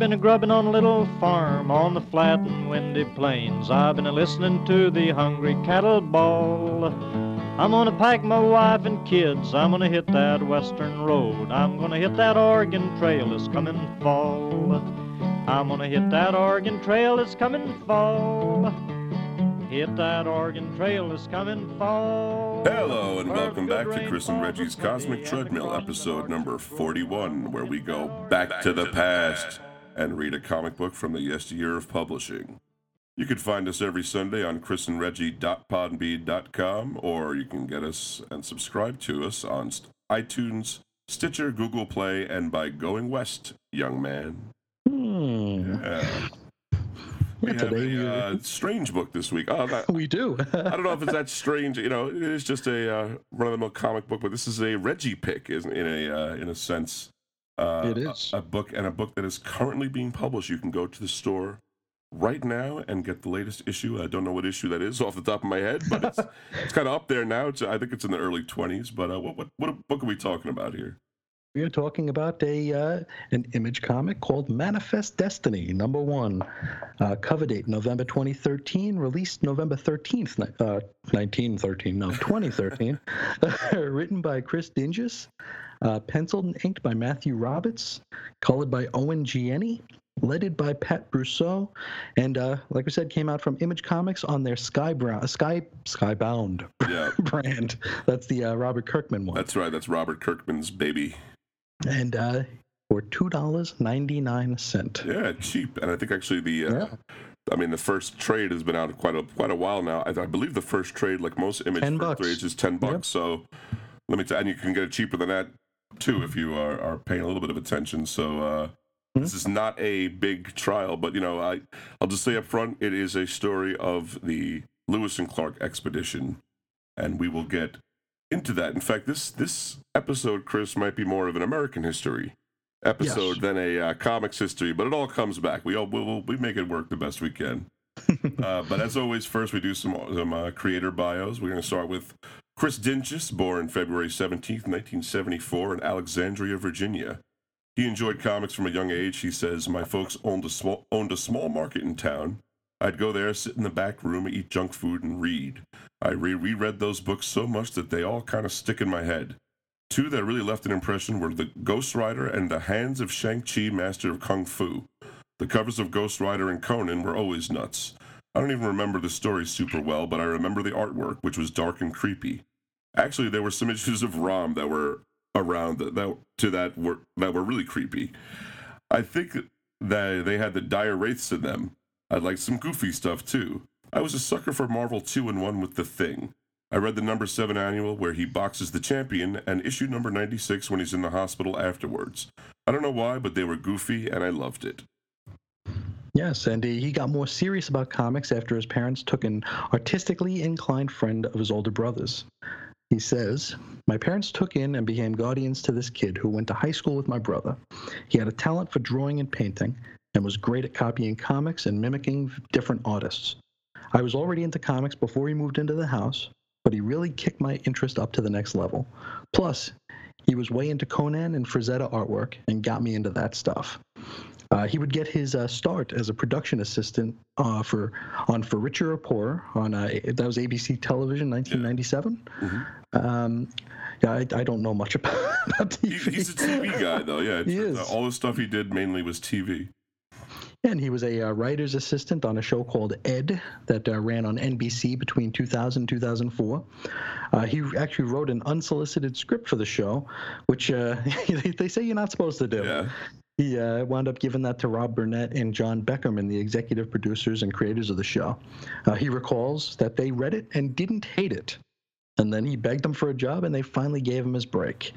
been a grubbing on a little farm on the flat and windy plains. I've been a listening to the hungry cattle bawl. I'm gonna pack my wife and kids. I'm gonna hit that western road. I'm gonna hit that Oregon trail this coming fall. I'm gonna hit that Oregon trail this coming fall. Hit that Oregon trail this coming fall. Hello and welcome back to Chris and Reggie's Cosmic Treadmill, episode number 41, where we go back to the past and read a comic book from the yesteryear of publishing. You can find us every Sunday on chrisandreggie.podbean.com, or you can get us and subscribe to us on iTunes, Stitcher, Google Play, and by going west, young man. Hmm. Yeah. We have today a uh, strange book this week. Oh, that, We do. I don't know if it's that strange. You know, it is just a uh, run-of-the-mill comic book, but this is a Reggie pick, isn't in a uh, in a sense. Uh, It is. a, a book and a book that is currently being published. You can go to the store right now and get the latest issue. I don't know what issue that is off the top of my head, but it's it's kind of up there now. It's, I think it's in the early twenties. But uh, what what what book are we talking about here? we are talking about a uh, an image comic called Manifest Destiny, number one. Uh, cover date November 2013, released November 13th, ni- uh, 1913, no, 2013. Written by Chris Dingess, uh, penciled and inked by Matthew Roberts, colored by Owen Gieni, leaded by Pat Brosseau, and uh, like we said, came out from Image Comics on their Sky Brown, Sky Skybound Yeah, brand. That's the uh, Robert Kirkman one. that's right. That's Robert Kirkman's baby. and uh, for two dollars ninety nine cent. Yeah, cheap. And I think actually the, uh, Yeah. I mean, the first trade has been out quite a quite a while now. I, I believe the first trade, like most image 10 first bucks. trades, is ten bucks. So let me tell, you, and you can get it cheaper than that too if you are, are paying a little bit of attention. So uh, Hmm. this is not a big trial, but you know, I I'll just say up front, it is a story of the Lewis and Clark expedition, and we will get into that. In fact, this this episode, Chris, might be more of an American history episode Yes. than a uh, comics history, but it all comes back. We all we will we make it work the best we can. uh, but as always, first we do some some uh, creator bios. We're going to start with Chris Dingess, born February seventeenth, nineteen seventy four, in Alexandria, Virginia. He enjoyed comics from a young age. He says, "My folks owned a small owned a small market in town. I'd go there, sit in the back room, eat junk food, and read. I re- reread those books so much that they all kind of stick in my head." Two that really left an impression were The Ghost Rider and The Hands of Shang-Chi, Master of Kung Fu. The covers of Ghost Rider and Conan were always nuts. I don't even remember the story super well, but I remember the artwork, which was dark and creepy. Actually, there were some issues of Rom that were around that, that to that were that were really creepy. I think that they had the dire wraiths in them. I liked some goofy stuff too. I was a sucker for Marvel 2 and 1 with The Thing. I read the number 7 annual where he boxes the champion and issue number 96 when he's in the hospital afterwards. I don't know why, but they were goofy and I loved it. Yes, and he he got more serious about comics after his parents took an artistically inclined friend of his older brothers. He says, My parents took in and became guardians to this kid who went to high school with my brother. He had a talent for drawing and painting and was great at copying comics and mimicking different artists. I was already into comics before he moved into the house, but he really kicked my interest up to the next level. Plus, he was way into Conan and Frazetta artwork and got me into that stuff. Uh, he would get his uh, start as a production assistant uh, for on For Richer or Poorer on uh, that was ABC Television, 1997. Mhm. Um, yeah, I, I don't know much about, about He, TV. he's a TV guy, though. Yeah, He is. all the stuff he did mainly was TV. And he was a uh, writer's assistant on a show called Ed that uh, ran on NBC between 2000 and 2004. Uh, he actually wrote an unsolicited script for the show, which uh, they say you're not supposed to do. Yeah, He uh, wound up giving that to Rob Burnett and Jon Beckerman, the executive producers and creators of the show. Uh, he recalls that they read it and didn't hate it. And then he begged them for a job, and they finally gave him his break.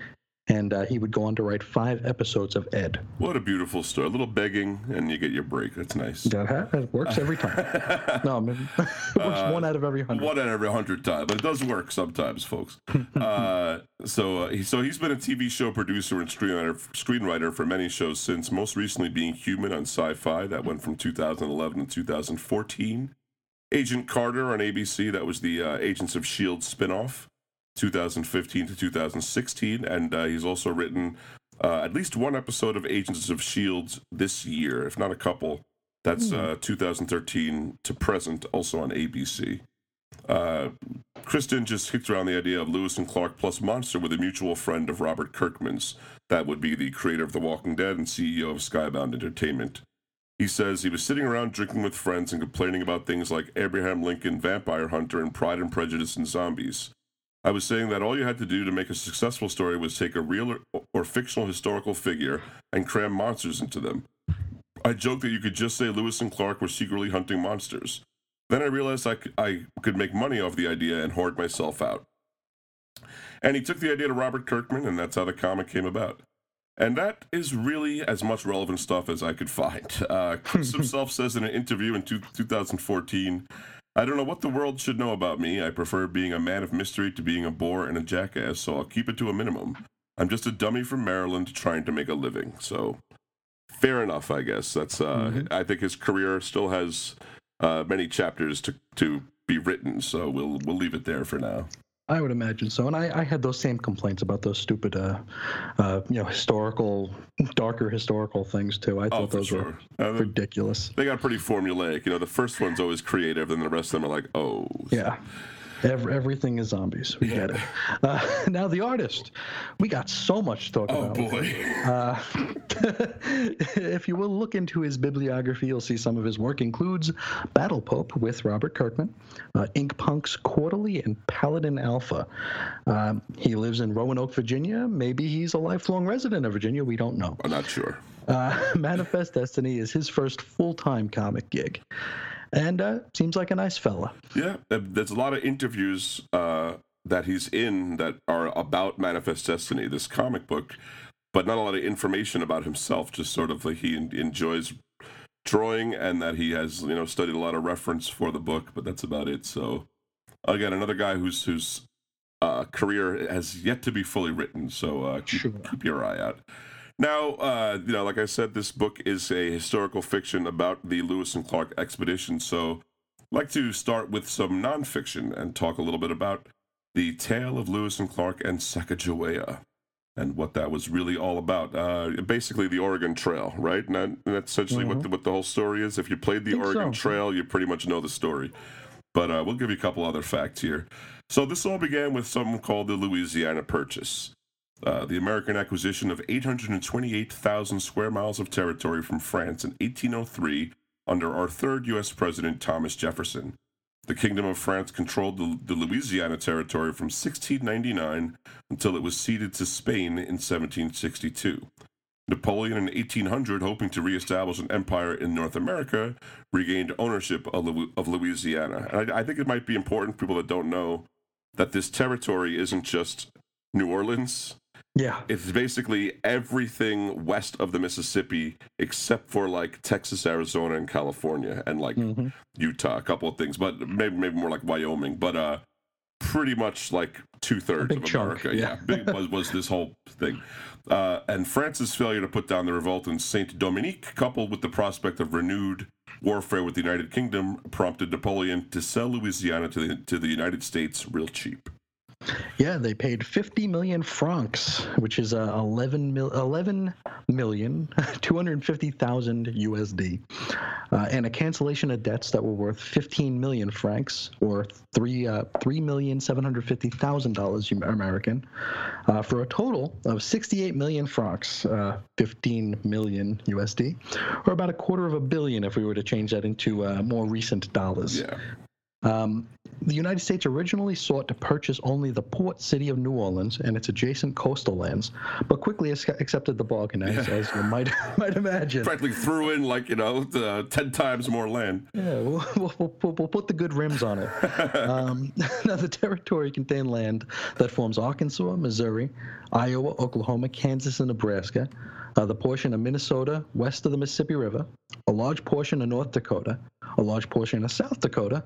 And uh, he would go on to write five episodes of Ed. what a beautiful story. A little begging, and you get your break. That's nice. That, ha- that works every time. no, I mean, it works one out of every hundred. One out of every hundred times, but it does work sometimes, folks. uh, so, uh, he, so he's been a TV show producer and screenwriter, screenwriter for many shows since, most recently being Human on Sci-Fi, that went from 2011 to 2014. Agent Carter on ABC, that was the uh, Agents of Shield spinoff, 2015 to 2016, and uh, he's also written uh, at least one episode of Agents of S.H.I.E.L.D. this year, if not a couple. That's Hmm. uh, 2013 to present, also on ABC. Uh, Kristen just kicked around the idea of Lewis and Clark plus Monster with a mutual friend of Robert Kirkman's. That would be the creator of The Walking Dead and CEO of Skybound Entertainment. He says he was sitting around drinking with friends and complaining about things like Abraham Lincoln, Vampire Hunter, and Pride and Prejudice and Zombies. I was saying that all you had to do to make a successful story was take a real or, or fictional historical figure and cram monsters into them. I joked that you could just say Lewis and Clark were secretly hunting monsters. Then I realized I could, I could make money off the idea and hoard myself out. And he took the idea to Robert Kirkman, and that's how the comic came about. And that is really as much relevant stuff as I could find. Uh, Chris himself says in an interview in two, 2014 I don't know what the world should know about me. I prefer being a man of mystery to being a bore and a jackass, so I'll keep it to a minimum. I'm just a dummy from Maryland trying to make a living. So, fair enough, I guess. That's. Uh, I think his career still has uh, many chapters to to be written. So we'll we'll leave it there for now. I would imagine so, and I, I had those same complaints about those stupid, uh, uh, you know, historical, darker historical things too. I thought Oh, those were. Uh, ridiculous. they got pretty formulaic. You know, the first one's always creative, and the rest of them are like, oh, Yeah. Ev- everything is zombies. We get it. Uh, now the artist. We got so much to talk oh about. boy. Uh, if you will look into his bibliography, you'll see some of his work includes Battle Pope with Robert Kirkman, uh, Ink Punks Quarterly, and Paladin Alpha. Um, he lives in Roanoke, Virginia. Maybe he's a lifelong resident of Virginia. We don't know. I'm not sure. Uh, Manifest Destiny is his first full-time comic gig, and uh, seems like a nice fella. Yeah, there's a lot of interviews uh, that he's in that are about Manifest Destiny, this comic book, but not a lot of information about himself. Just sort of like he en- enjoys drawing and that he has you know studied a lot of reference for the book, but that's about it. So again, another guy whose whose uh, career has yet to be fully written. So uh, keep, Sure. keep your eye out. Now, uh, you know, like I said, this book is a historical fiction about the Lewis and Clark expedition. So I'd like to start with some nonfiction and talk a little bit about the tale of Lewis and Clark and Sacagawea and what that was really all about. Uh, basically, the Oregon Trail, right? And, that, and that's essentially what, the, what the whole story is. If you played the Oregon so. Trail, you pretty much know the story. But uh, we'll give you a couple other facts here. So this all began with something called the Louisiana Purchase. Uh, the American acquisition of 828,000 square miles of territory from France in 1803 under our third U.S. President Thomas Jefferson. The Kingdom of France controlled the, the Louisiana territory from 1699 until it was ceded to Spain in 1762. Napoleon in 1800, hoping to reestablish an empire in North America, regained ownership of, Louisiana. And I, I think it might be important for people that don't know that this territory isn't just New Orleans. Yeah. It's basically everything west of the Mississippi except for like Texas, Arizona, and California, and like hmm Utah, a couple of things, but maybe maybe more like Wyoming, but uh, pretty much like two thirds of chunk, America. yeah. big, was was this whole thing, uh, and France's failure to put down the revolt in Saint Domingue, coupled with the prospect of renewed warfare with the United Kingdom, prompted Napoleon to sell Louisiana to the to the United States real cheap. Yeah, they paid 50 million francs, which is uh, 11 mil, 11 million 250,000 USD, uh, and a cancellation of debts that were worth 15 million francs, or three uh, three million seven hundred fifty thousand dollars American, uh, for a total of 68 million francs, uh, 15 million USD, or about a quarter of a billion if we were to change that into uh, more recent dollars. Yeah, Um, the United States originally sought to purchase only the port city of New Orleans and its adjacent coastal lands, but quickly accepted the bargain, as, as you might might imagine. practically threw in like you know the ten times more land. Yeah, we'll, we'll, we'll, we'll put the good rims on it. Um, now, the territory contained land that forms Arkansas, Missouri, Iowa, Oklahoma, Kansas, and Nebraska, uh, the portion of Minnesota west of the Mississippi River, a large portion of North Dakota, a large portion of South Dakota,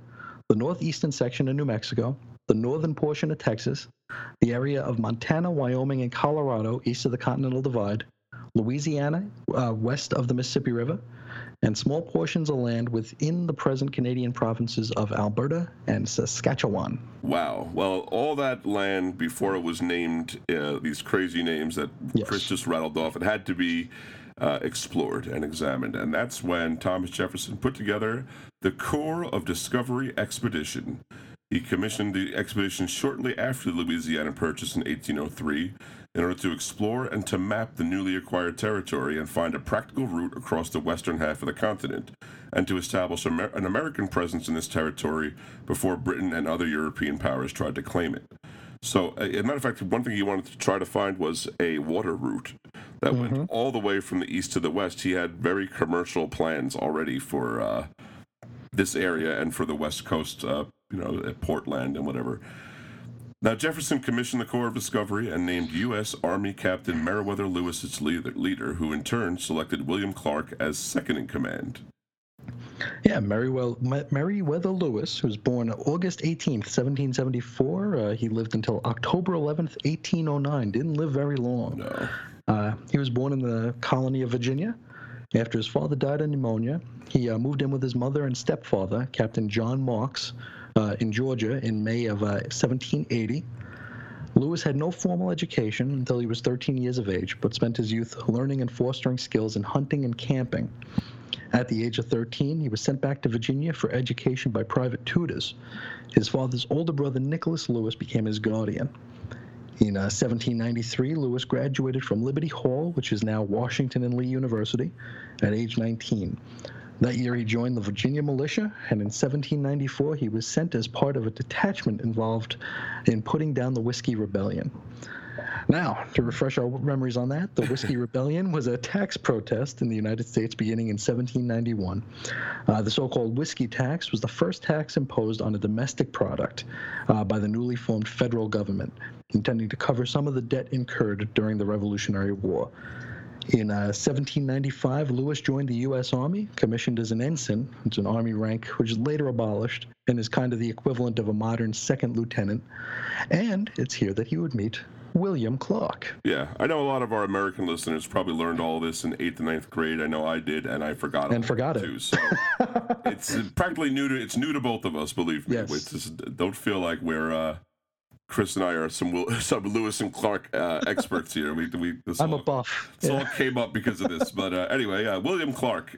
the northeastern section of New Mexico, the northern portion of Texas, the area of Montana, Wyoming, and Colorado east of the Continental Divide, Louisiana uh, west of the Mississippi River, and small portions of land within the present Canadian provinces of Alberta and Saskatchewan. Wow. Well, all that land before it was named uh, these crazy names that Yes. Chris just rattled off, it had to be uh, explored and examined. And that's when Thomas Jefferson put together the Corps of Discovery Expedition. He commissioned the expedition shortly after the Louisiana Purchase in 1803 in order to explore and to map the newly acquired territory and find a practical route across the western half of the continent, and to establish an American presence in this territory before Britain and other European powers tried to claim it. So, as a matter of fact, one thing he wanted to try to find was a water route that went all the way from the east to the west. He had very commercial plans already for uh, this area and for the west coast, uh, you know, at Portland and whatever. Now, Jefferson commissioned the Corps of Discovery and named U.S. Army Captain Meriwether Lewis its leader, who in turn selected William Clark as second in command. Yeah, Meriwether, Meriwether Lewis was born August 18th, 1774. Uh, he lived until October 11th, 1809. Didn't live very long. No. Uh, he was born in the colony of Virginia. After his father died of pneumonia, he uh, moved in with his mother and stepfather, Captain John Marks, uh, in Georgia in May of uh, 1780. Lewis had no formal education until he was 13 years of age, but spent his youth learning and fostering skills in hunting and camping. At the age of 13, he was sent back to Virginia for education by private tutors. His father's older brother, Nicholas Lewis, became his guardian. In uh, 1793, Lewis graduated from Liberty Hall, which is now Washington and Lee University, at age 19. That year, he joined the Virginia militia, and in 1794, he was sent as part of a detachment involved in putting down the Whiskey Rebellion. Now, to refresh our memories on that, the Whiskey Rebellion was a tax protest in the United States beginning in 1791. Uh, the so called whiskey tax was the first tax imposed on a domestic product uh, by the newly formed federal government, intending to cover some of the debt incurred during the Revolutionary War. In uh, 1795, Lewis joined the U.S. Army, commissioned as an ensign. It's an Army rank which is later abolished and is kind of the equivalent of a modern second lieutenant. And it's here that he would meet William Clark. Yeah, I know a lot of our American listeners probably learned all this in eighth and ninth grade. I know I did, and I forgot And all forgot it. too. So it's practically new to it's new to both of us. Believe me. Yes. Just- don't feel like we're uh, Chris and I are some Will, some Lewis and Clark uh, experts here. We we this I'm a buff. this Yeah. all came up because of this. But uh, anyway, uh, William Clark,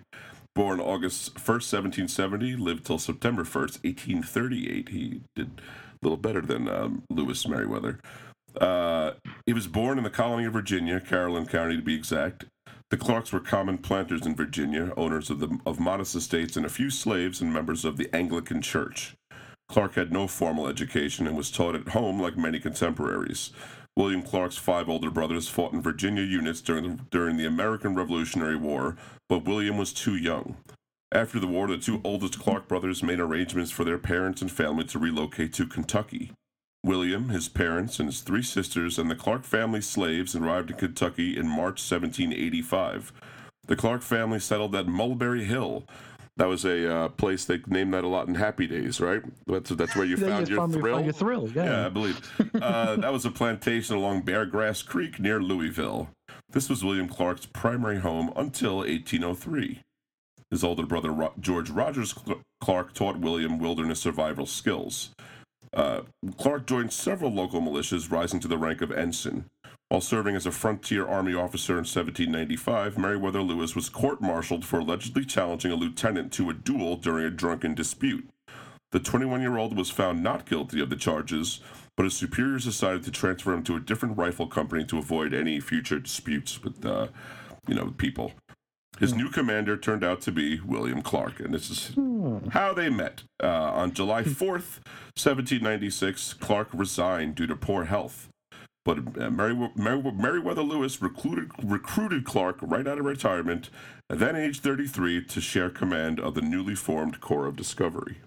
born August first, seventeen seventy, lived till September first, eighteen thirty eight. He did a little better than um, Lewis Meriwether. Uh, he was born in the colony of Virginia, Caroline County to be exact. The Clarks were common planters in Virginia, owners of, the, of modest estates and a few slaves and members of the Anglican Church. Clark had no formal education and was taught at home like many contemporaries. William Clark's five older brothers fought in Virginia units during the, during the American Revolutionary War, but William was too young. After the war, the two oldest Clark brothers made arrangements for their parents and family to relocate to Kentucky. William, his parents, and his three sisters and the Clark family slaves arrived in Kentucky in March 1785. The Clark family settled at Mulberry Hill. That was a uh, place they named that a lot in Happy Days, right? That's, that's where you found you your found thrill. your thrill, yeah. I believe. Uh, that was a plantation along Beargrass Creek near Louisville. This was William Clark's primary home until 1803. His older brother Ro- George Rogers Clark taught William wilderness survival skills. Uh, Clark joined several local militias, rising to the rank of ensign. While serving as a frontier army officer in 1795, Meriwether Lewis was court martialed for allegedly challenging a lieutenant to a duel during a drunken dispute. The 21 year old was found not guilty of the charges, but his superiors decided to transfer him to a different rifle company to avoid any future disputes with, uh, you know, people. His new commander turned out to be William Clark, and this is how they met. Uh, on July 4th, 1796, Clark resigned due to poor health. But uh, Meriw- Meriw- Meriwether Lewis recruited, recruited Clark right out of retirement, then age 33, to share command of the newly formed Corps of Discovery.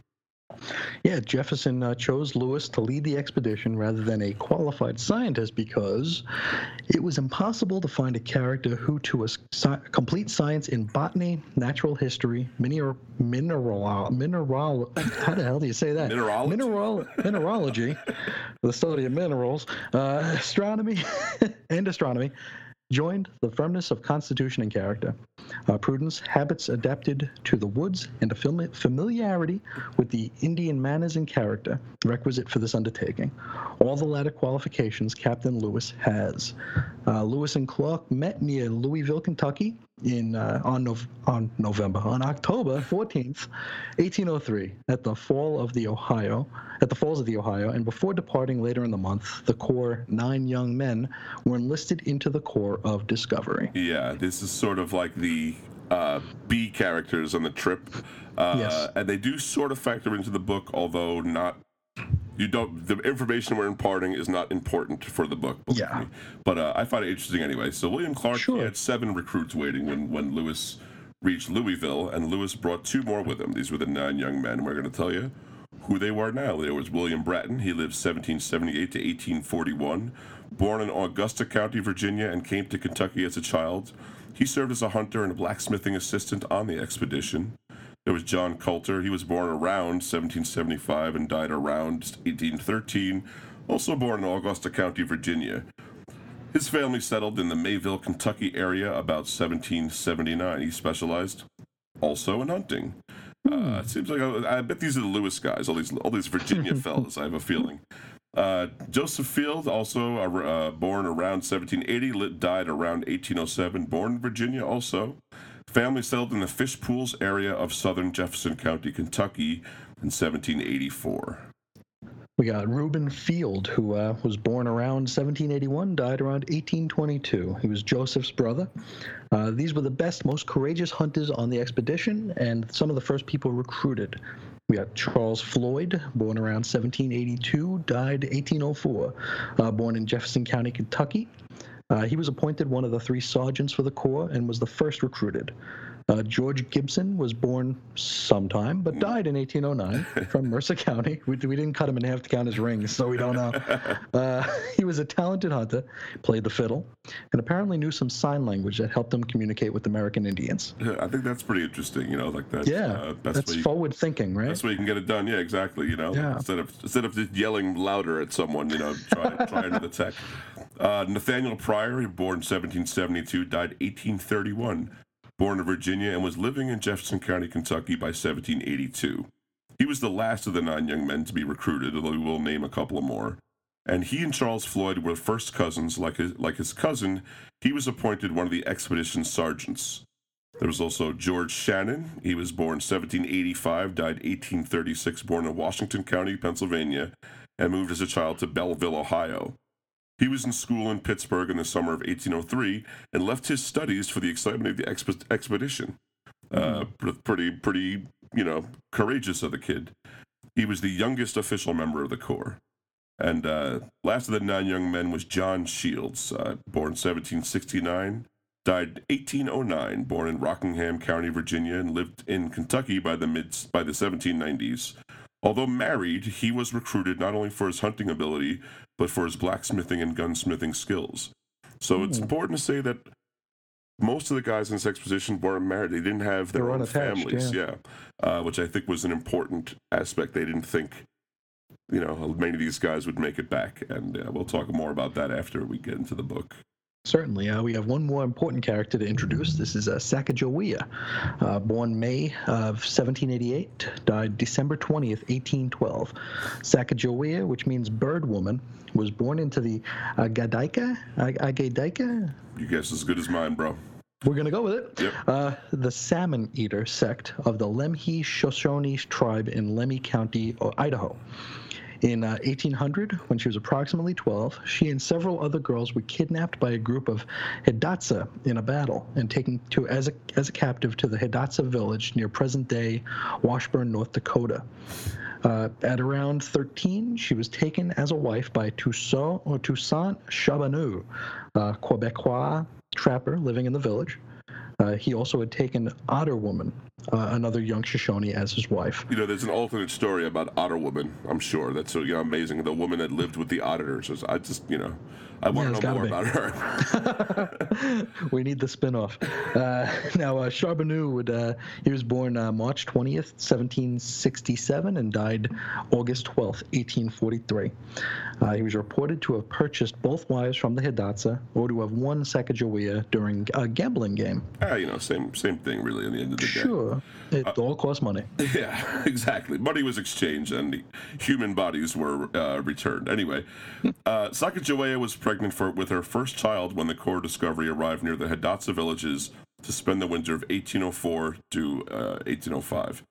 Yeah, Jefferson uh, chose Lewis to lead the expedition rather than a qualified scientist because it was impossible to find a character who, to a sci- complete science in botany, natural history, mineral, mineral, mineral, how the hell do you say that? Mineralogy? Mineral, mineralogy, the study of minerals, uh, astronomy, and astronomy, joined the firmness of constitution and character. Uh, Prudence, habits adapted to the woods, and a fami- familiarity with the Indian manners and character requisite for this undertaking. All the latter qualifications Captain Lewis has. Uh, Lewis and Clark met near Louisville, Kentucky, in uh, on on November on October 14th, 1803, at the fall of the Ohio, at the falls of the Ohio, and before departing later in the month, the Corps nine young men were enlisted into the Corps of Discovery. Yeah, this is sort of like the uh, B characters on the trip. Uh, Yes. And they do sort of factor into the book, although not. You don't. The information we're imparting is not important for the book. Yeah. me. But uh, I find it interesting anyway. So William Clark Sure. had seven recruits waiting when when Lewis reached Louisville, and Lewis brought two more with him. These were the nine young men. We're going to tell you who they were now. There was William Bratton. He lived 1778 to 1841. Born in Augusta County, Virginia, and came to Kentucky as a child. He served as a hunter and a blacksmithing assistant on the expedition. There was John Colter. He was born around 1775 and died around 1813. Also born in Augusta County, Virginia. His family settled in the Maysville, Kentucky area about 1779. He specialized also in hunting. Uh, it seems like I, I bet these are the Lewis guys, all these all these Virginia fellas. I have a feeling. Uh, Joseph Field, also uh, uh, born around 1780, lit, died around 1807. Born in Virginia, also. Family settled in the Fish Pools area of southern Jefferson County, Kentucky, in 1784. We got Reuben Field, who uh, was born around 1781, died around 1822. He was Joseph's brother. Uh, these were the best, most courageous hunters on the expedition, and some of the first people recruited. We got Charles Floyd, born around 1782, died 1804, uh, born in Jefferson County, Kentucky. Uh, he was appointed one of the three sergeants for the Corps and was the first recruited. Uh, George Gibson was born sometime, but died in 1809 from Mercer County. We, we didn't cut him in half to count his rings, so we don't know. Uh, he was a talented hunter, played the fiddle, and apparently knew some sign language that helped him communicate with American Indians. Yeah, I think that's pretty interesting. You know, like that. Yeah, uh, that's you- forward thinking, right? That's way you can get it done. Yeah, exactly. You know, Yeah. instead of instead of just yelling louder at someone, you know, try the tech. Uh, Nathaniel Pryor, born 1772, died 1831. Born in Virginia and was living in Jefferson County, Kentucky by 1782. He was the last of the nine young men to be recruited, although we will name a couple more. And he and Charles Floyd were first cousins. Like his, like his cousin, he was appointed one of the expedition's sergeants. There was also George Shannon. He was born 1785, died 1836, born in Washington County, Pennsylvania, and moved as a child to Belleville, Ohio. He was in school in Pittsburgh in the summer of 1803 and left his studies for the excitement of the exp- expedition. Uh, pretty, pretty, you know, courageous of the kid. He was the youngest official member of the Corps. And uh, last of the nine young men was John Shields, uh, born 1769, died 1809, born in Rockingham County, Virginia, and lived in Kentucky by the mid by the 1790s. Although married, he was recruited not only for his hunting ability, but for his blacksmithing and gunsmithing skills. So it's Hmm. important to say that most of the guys in this exposition weren't married. They didn't have their own families. Yeah, uh, which I think was an important aspect. They didn't think, you know, many of these guys would make it back, and uh, we'll talk more about that after we get into the book. Certainly. Uh, we have one more important character to introduce. This is uh, Sacagawea, uh, born May of 1788, died December 20th, 1812. Sacagawea, which means bird woman, was born into the Agadaika, Ag- Agadaika, You guess as good as mine, bro. we're going to go with it. Yep. Uh, the salmon eater sect of the Lemhi Shoshone tribe in Lemhi County, Idaho. In uh, 1800, when she was approximately 12, she and several other girls were kidnapped by a group of Hidatsa in a battle and taken to as a, as a captive to the Hidatsa village near present-day Washburn, North Dakota. Uh, at around 13, she was taken as a wife by Toussaint, Toussaint a Quebecois trapper living in the village. Uh, he also had taken Otter Woman, uh, another young Shoshone, as his wife. You know, there's an alternate story about Otter Woman. I'm sure that's you know, amazing. The woman that lived with the auditors. I just, you know, I want it's to know more gotta about her. we need the spin-off. Uh, now, uh, Charbonneau would uh, he was born uh, March 20th, 1767, and died August 12th, 1843. Uh, he was reported to have purchased both wives from the Hidatsa or to have won Sacagawea during a gambling game. Ah, you know, same same thing really. At the end of the day, Sure. It Uh, all costs money. Yeah, exactly. Money was exchanged and the human bodies were uh, returned. Anyway, uh, Sacagawea was pregnant for, with her first child when the Corps discovery arrived near the Hidatsa villages to spend the winter of 1804 to uh, 1805.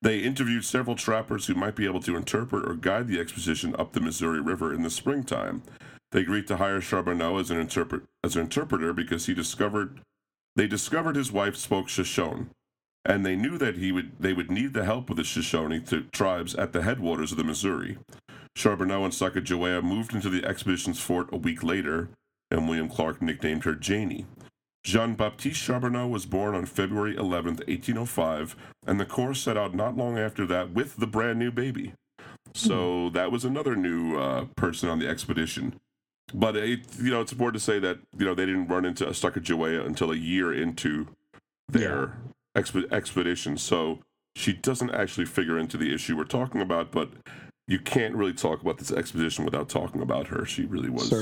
They interviewed several trappers who might be able to interpret or guide the expedition up the Missouri River in the springtime. They agreed to hire Charbonneau as an interpret as an interpreter because he discovered they discovered his wife spoke Shoshone and they knew that he would they would need the help of the Shoshone to tribes at the headwaters of the Missouri. Charbonneau and Sacagawea moved into the expedition's fort a week later, and William Clark nicknamed her Janie. Jean Baptiste Charbonneau was born on February 11, 1805, and the Corps set out not long after that with the brand new baby. So that was another new uh, person on the expedition. But it, you know, it's important to say that you know they didn't run into Sacagawea until a year into their exp- expedition. So she doesn't actually figure into the issue we're talking about, but you can't really talk about this expedition without talking about her. She really was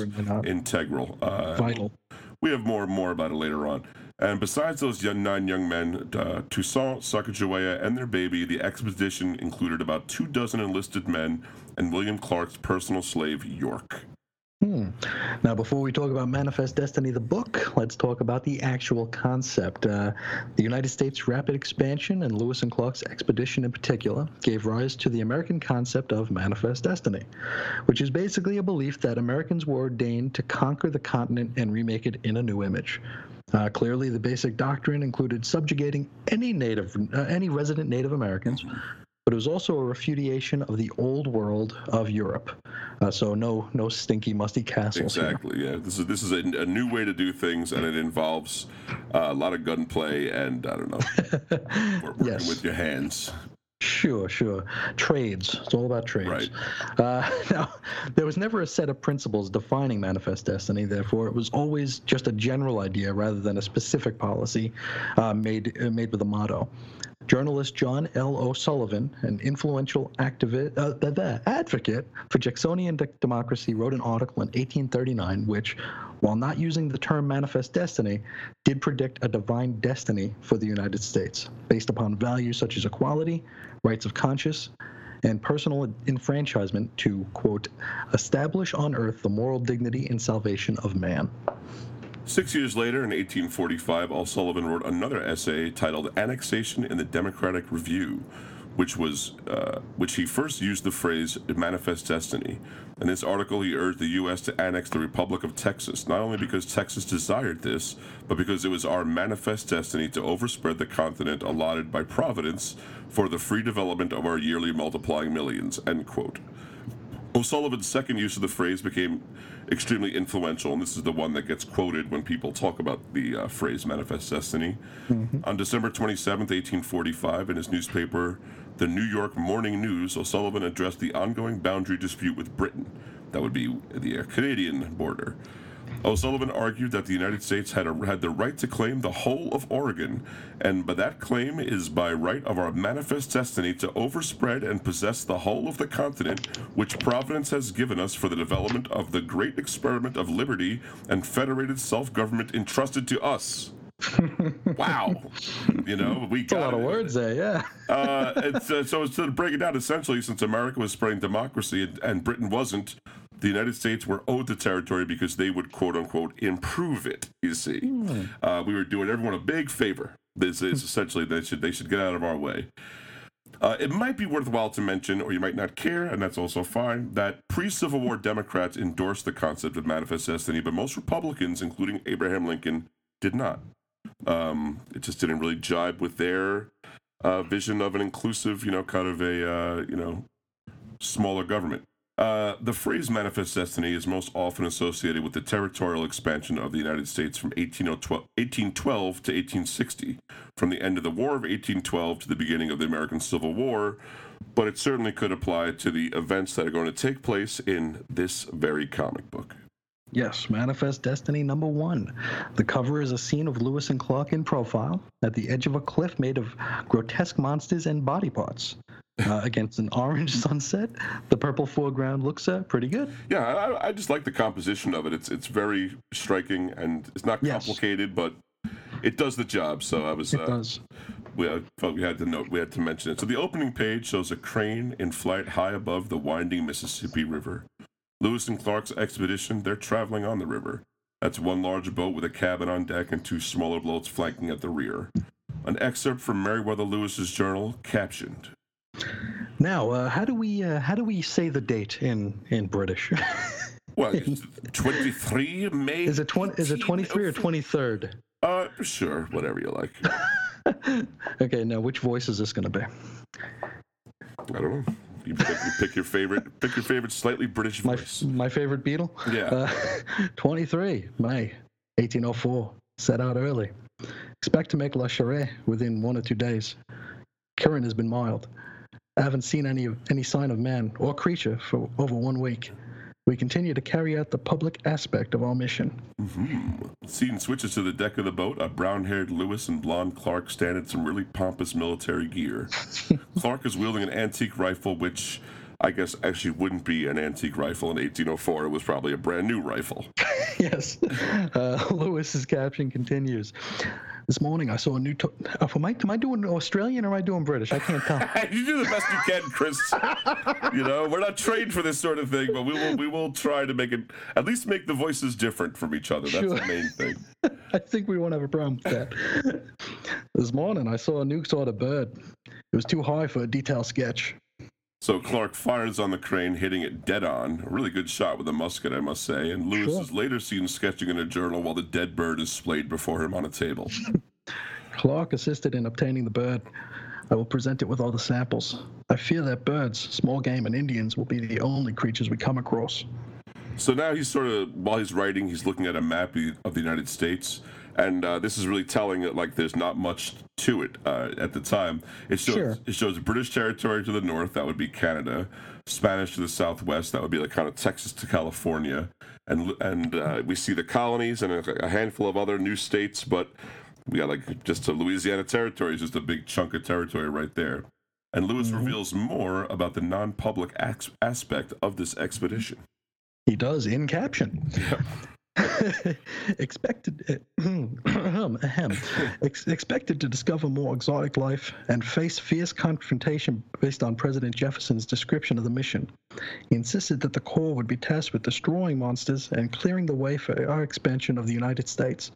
integral. Uh, Vital. we have more and more about it later on. And besides those young, nine young men, uh, Toussaint, Sacagawea, and their baby, the expedition included about two dozen enlisted men and William Clark's personal slave, York. Hmm. Now, before we talk about Manifest Destiny, the book, let's talk about the actual concept. Uh, the United States' rapid expansion and Lewis and Clark's expedition in particular gave rise to the American concept of Manifest Destiny, which is basically a belief that Americans were ordained to conquer the continent and remake it in a new image. Uh, clearly, the basic doctrine included subjugating any native, uh, any resident Native Americans, but it was also a refutation of the old world of Europe. Uh, so no, no stinky, musty castles. here. Exactly. Yeah. This is this is a, a new way to do things, and it involves uh, a lot of gunplay and I don't know, working Yes. with your hands. Sure, sure. Trades. It's all about trades. Right. Uh, now, there was never a set of principles defining manifest destiny. Therefore, it was always just a general idea rather than a specific policy uh, made uh, made with a motto. Journalist John L. O'Sullivan, an influential activist, uh, the, the advocate for Jacksonian de- democracy, wrote an article in 1839 which, while not using the term manifest destiny, did predict a divine destiny for the United States based upon values such as equality, rights of conscience, and personal enfranchisement to, quote, establish on earth the moral dignity and salvation of man. Six years later, in 1845, O'Sullivan wrote another essay titled "Annexation in the Democratic Review," which was uh, which he first used the phrase "manifest destiny." In this article, he urged the U.S. to annex the Republic of Texas, not only because Texas desired this, but because it was our manifest destiny to overspread the continent allotted by Providence for the free development of our yearly multiplying millions. End quote. O'Sullivan's second use of the phrase became extremely influential, and this is the one that gets quoted when people talk about the uh, phrase manifest destiny. On December 27, 1845, in his newspaper, the New York Morning News, O'Sullivan addressed the ongoing boundary dispute with Britain. That would be the Canadian border. O'Sullivan argued that the United States had, a, had the right to claim the whole of Oregon, and but that claim is by right of our manifest destiny to overspread and possess the whole of the continent which Providence has given us for the development of the great experiment of liberty and federated self-government entrusted to us. wow, you know we That's a got lot of words there, yeah. Uh, it's, uh, so to break it down, essentially, since America was spreading democracy and, and Britain wasn't, the United States were owed the territory because they would quote unquote improve it. You see, uh, we were doing everyone a big favor. This is essentially they should they should get out of our way. Uh, it might be worthwhile to mention, or you might not care, and that's also fine, that pre Civil War Democrats endorsed the concept of manifest destiny, but most Republicans, including Abraham Lincoln, did not. Um, it just didn't really jibe with their uh, vision of an inclusive, you know, kind of a, uh, you know, smaller government. Uh, the phrase manifest destiny is most often associated with the territorial expansion of the United States from 1812 1812 to 1860, from the end of the War of 1812 to the beginning of the American Civil War, but it certainly could apply to the events that are going to take place in this very comic book. Yes, Manifest Destiny number one. The cover is a scene of Lewis and Clark in profile at the edge of a cliff made of grotesque monsters and body parts. Uh, against an orange sunset, the purple foreground looks uh, pretty good. Yeah, I, I just like the composition of it. It's it's very striking and it's not Yes. complicated, but it does the job. So I was. It uh, does. we felt we had to note we had to mention it. So the opening page shows a crane in flight high above the winding Mississippi River. Lewis and Clark's expedition, they're traveling on the river. That's one large boat with a cabin on deck and two smaller boats flanking at the rear. An excerpt from Meriwether Lewis's journal, captioned. Now, uh, how do we uh, how do we say the date in in British? Well, 23 May. is it twenty? Is it twenty three or twenty third? Uh, sure, whatever you like. Okay, now which voice is this going to be? I don't know. You pick, you pick your favorite. Pick your favorite slightly British My voice. my favorite Beatle. Yeah. Uh, twenty three May, eighteen oh four. Set out early. Expect to make La Charre within one or two days. Current has been mild. I haven't seen any any sign of man or creature for over one week. We continue to carry out the public aspect of our mission. hmm Scene switches to the deck of the boat. A brown-haired Lewis and blonde Clark stand in some really pompous military gear. Clark is wielding an antique rifle, which I guess actually wouldn't be an antique rifle in 1804. It was probably a brand new rifle. yes. Uh, Lewis's caption continues. This morning I saw a new. To- uh, am, I, am I doing Australian or am I doing British? I can't tell. you do the best you can, Chris. you know, we're not trained for this sort of thing, but we will we will try to make it at least make the voices different from each other. That's Sure. the main thing. I think we won't have a problem with that. this morning I saw a new sort of bird. It was too high for a detailed sketch. So Clark fires on the crane, hitting it dead on. A really good shot with a musket, I must say. And Lewis Sure. is later seen sketching in a journal while the dead bird is splayed before him on a table. Clark assisted in obtaining the bird. I will present it with all the samples. I fear that birds, small game, and Indians will be the only creatures we come across. So now he's sort of, while he's writing, he's looking at a map of the United States. And uh, this is really telling that like there's not much to it uh, at the time. It shows Sure. it shows British territory to the north, that would be Canada. Spanish to the southwest, that would be like kind of Texas to California, and and uh, we see the colonies and a, a handful of other new states. But we got like just a Louisiana territory is just a big chunk of territory right there. And Lewis reveals more about the non-public ax- aspect of this expedition. He does in caption. expected ahem. Ex- expected to discover more exotic life and face fierce confrontation based on President Jefferson's description of the mission. He insisted that the Corps would be tasked with destroying monsters and clearing the way for our expansion of the United States.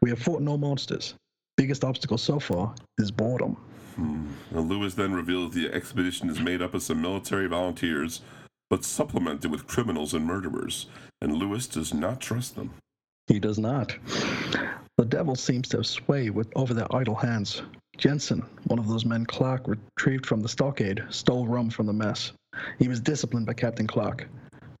We have fought no monsters. Biggest obstacle so far is boredom. Hmm. Now, Lewis then reveals the expedition is made up of some military volunteers, but supplemented with criminals and murderers, and Lewis does not trust them. He does not. The devil seems to have sway with over their idle hands. Jensen, one of those men Clark retrieved from the stockade, stole rum from the mess. He was disciplined by Captain Clark.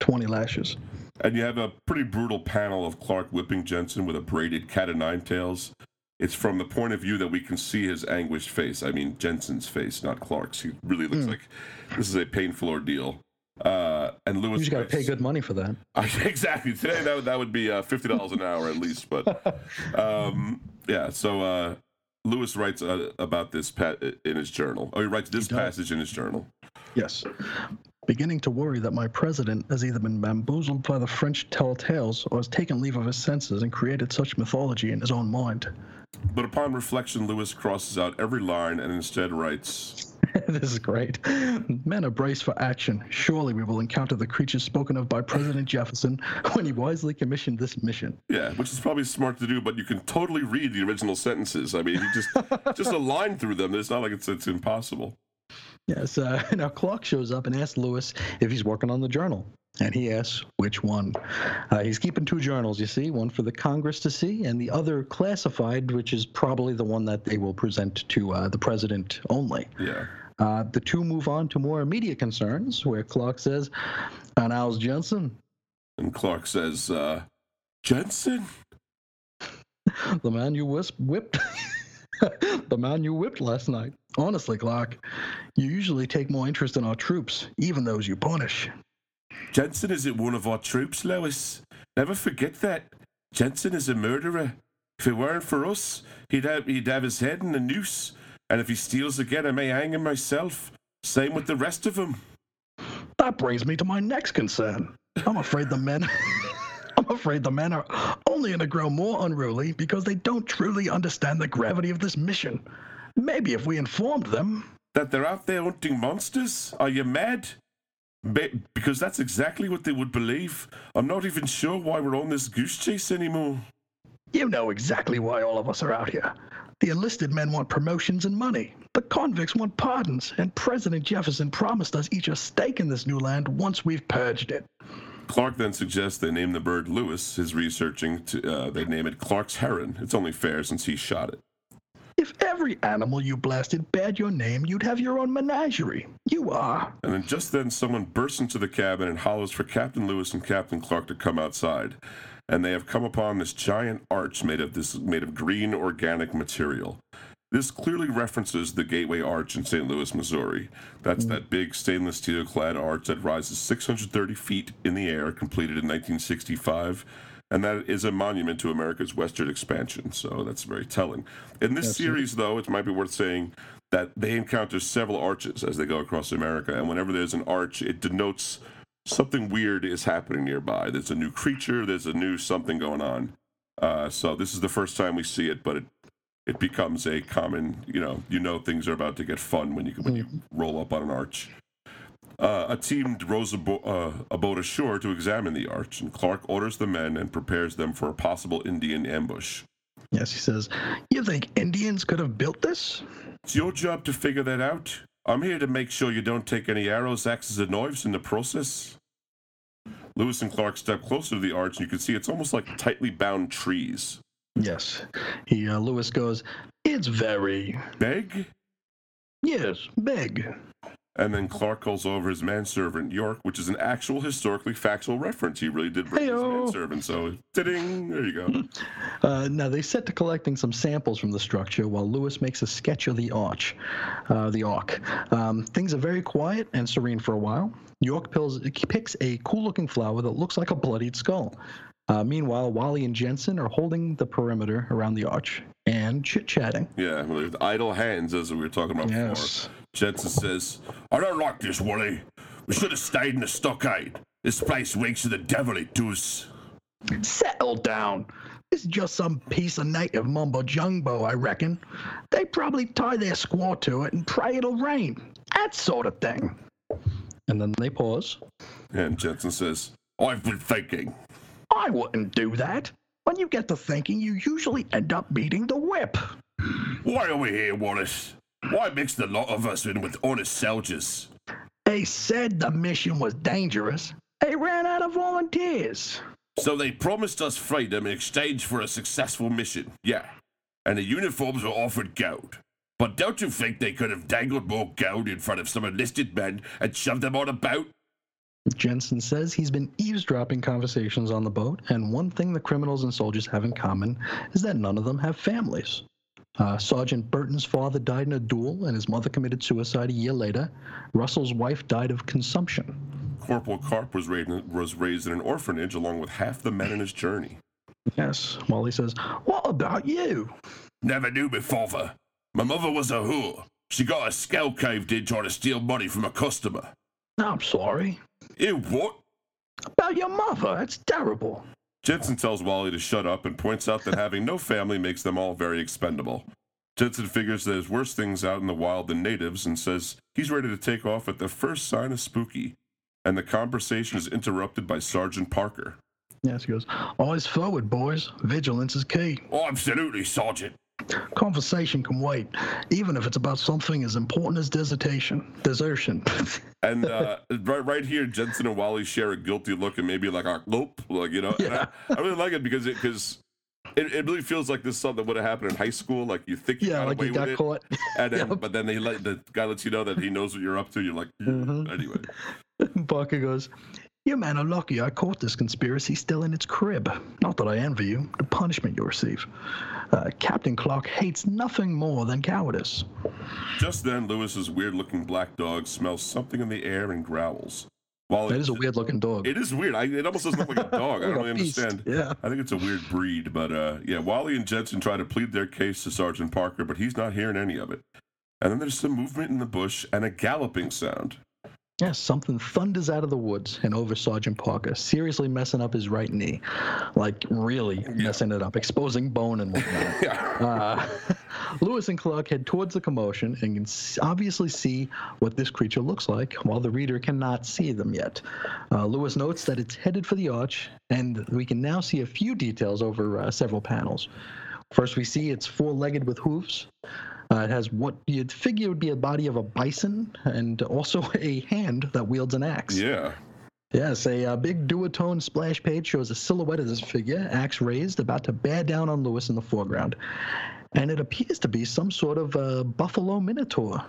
Twenty lashes. And you have a pretty brutal panel of Clark whipping Jensen with a braided cat o' nine tails. It's from the point of view that we can see his anguished face. I mean, Jensen's face, not Clark's. He really looks hmm. like this is a painful ordeal. Uh, and Lewis. You just got to pay good money for that. Uh, exactly. Today that would, that would be uh, fifty dollars an hour at least. But um, yeah, so uh, Lewis writes uh, about this pa- in his journal. Oh, he writes this does. passage in his journal. Yes. Beginning to worry that my president has either been bamboozled by the French tell tales or has taken leave of his senses and created such mythology in his own mind. But upon reflection, Lewis crosses out every line and instead writes, this is great. Men are braced for action. Surely we will encounter the creatures spoken of by President Jefferson when he wisely commissioned this mission. "Yeah," which is probably smart to do, but you can totally read the original sentences. I mean, you just just a line through them. It's not like it's it's impossible. Yes, uh, now Clark shows up and asks Lewis if he's working on the journal. And he asks which one. Uh, he's keeping two journals, you see, one for the Congress to see, and the other classified, which is probably the one that they will present to uh, the president only. Yeah. Uh, the two move on to more immediate concerns, where Clark says, And how's Jensen? And Clark says, uh, "Jensen." The man you wisp- whipped? the man you whipped last night. Honestly, Clark, you usually take more interest in our troops, even those you punish. Jensen isn't one of our troops, Lewis. Never forget that. Jensen is a murderer. If it weren't for us, he'd have, he'd have his head in a noose. And if he steals again, I may hang him myself. Same with the rest of them. That brings me to my next concern. I'm afraid the men. I'm afraid the men are only going to grow more unruly because they don't truly understand the gravity of this mission. Maybe if we informed them. That they're out there hunting monsters? Are you mad? Be- because that's exactly what they would believe. I'm not even sure why we're on this goose chase anymore. You know exactly why all of us are out here. The enlisted men want promotions and money. The convicts want pardons, and President Jefferson promised us each a stake in this new land once we've purged it. Clark then suggests they name the bird Lewis. His researching, to, uh, they name it Clark's heron. It's only fair since he shot it. If every animal you blasted bared your name, you'd have your own menagerie. You are. And then just then, someone bursts into the cabin and hollers for Captain Lewis and Captain Clark to come outside. And they have come upon this giant arch made of this made of green organic material. This clearly references the Gateway Arch in St. Louis, Missouri. That's mm. that big stainless steel clad arch that rises 630 feet in the air, completed in 1965 and that is a monument to America's western expansion. So that's very telling. In this series, though, it might be worth saying that they encounter several arches as they go across America, and whenever there's an arch, it denotes something weird is happening nearby. There's a new creature, there's a new something going on. Uh, so this is the first time we see it, but it it becomes a common, you know, you know things are about to get fun when you when you roll up on an arch. Uh, a team rows uh, a boat ashore to examine the arch, and Clark orders the men and prepares them for a possible Indian ambush. Yes, he says, You think Indians could have built this? It's your job to figure that out. I'm here to make sure you don't take any arrows, axes, or knives in the process. Lewis and Clark step closer to the arch, and you can see it's almost like tightly bound trees. Yes. He uh, Lewis goes, It's very Beg? yes, big. And then Clark calls over his manservant York, which is an actual historically factual reference. He really did bring his manservant. So, ding, there you go. Uh, now they set to collecting some samples from the structure while Lewis makes a sketch of the arch, uh, the arc. Um, things are very quiet and serene for a while. York pills, picks a cool-looking flower that looks like a bloodied skull. Uh, meanwhile, Wally and Jensen are holding the perimeter around the arch and chit-chatting. Yeah, with idle hands, as we were talking about Yes. before. Jensen says, I don't like this, Wally. We should have stayed in the stockade. This place reeks of the devil, it does. Settle down. This is just some piece of native mumbo jumbo, I reckon. They probably tie their squaw to it and pray it'll rain. That sort of thing. And then they pause. And Jensen says, I've been thinking. I wouldn't do that. When you get to thinking, you usually end up beating the whip. Why are we here, Wallace? Why mix the lot of us in with honest soldiers? They said the mission was dangerous. They ran out of volunteers. So they promised us freedom in exchange for a successful mission, yeah. And the uniforms were offered gold. But don't you think they could have dangled more gold in front of some enlisted men and shoved them on a boat? Jensen says he's been eavesdropping conversations on the boat, and one thing the criminals and soldiers have in common is that none of them have families. Uh, Sergeant Burton's father died in a duel, and his mother committed suicide a year later. Russell's wife died of consumption. Corporal Carp was raised, was raised in an orphanage along with half the men in his journey. Yes, Wally says, What about you? Never knew my father. My mother was a whore. She got her skull caved in trying to steal money from a customer. I'm sorry. Ew, what? About your mother? That's terrible. Jensen tells Wally to shut up and points out that having no family makes them all very expendable. Jensen figures there's worse things out in the wild than natives and says he's ready to take off at the first sign of spooky. And the conversation is interrupted by Sergeant Parker. Yes, he goes, Eyes forward, boys. Vigilance is key. Oh, absolutely, Sergeant. Conversation can wait, even if it's about something as important as dissertation. Desertion. And uh, right, right here, Jensen and Wally share a guilty look and maybe like a nope, like you know. And I, I really like it because it because it, it really feels like this is something that would have happened in high school. Like you think you yeah, got like away with got it, caught. and then Yep. but then they let the guy lets you know that he knows what you're up to. You're like, Mhm. anyway. Parker goes, You men are lucky I caught this conspiracy still in its crib. Not that I envy you, the punishment you receive. Uh, Captain Clark hates nothing more than cowardice. Just then, Lewis's weird-looking black dog smells something in the air and growls. Wally, That is a weird looking dog. It is weird. I, it almost doesn't look like a dog. I don't really beast. understand. Yeah. I think it's a weird breed, but uh, yeah, Wally and Jensen try to plead their case to Sergeant Parker, but he's not hearing any of it. And then there's some movement in the bush and a galloping sound. Yes, something thunders out of the woods and over Sergeant Parker, seriously messing up his right knee. Like, really messing it up, exposing bone and whatnot. Yeah. Uh, Lewis and Clark head towards the commotion and can obviously see what this creature looks like, while the reader cannot see them yet. Uh, Lewis notes that it's headed for the arch, and we can now see a few details over uh, several panels. First, we see it's four legged with hooves. Uh, it has what you'd figure would be a body of a bison and also a hand that wields an axe. Yeah. Yes, a, uh big duotone splash page shows a silhouette of this figure, axe raised, about to bear down on Lewis in the foreground. And it appears to be some sort of uh, buffalo minotaur.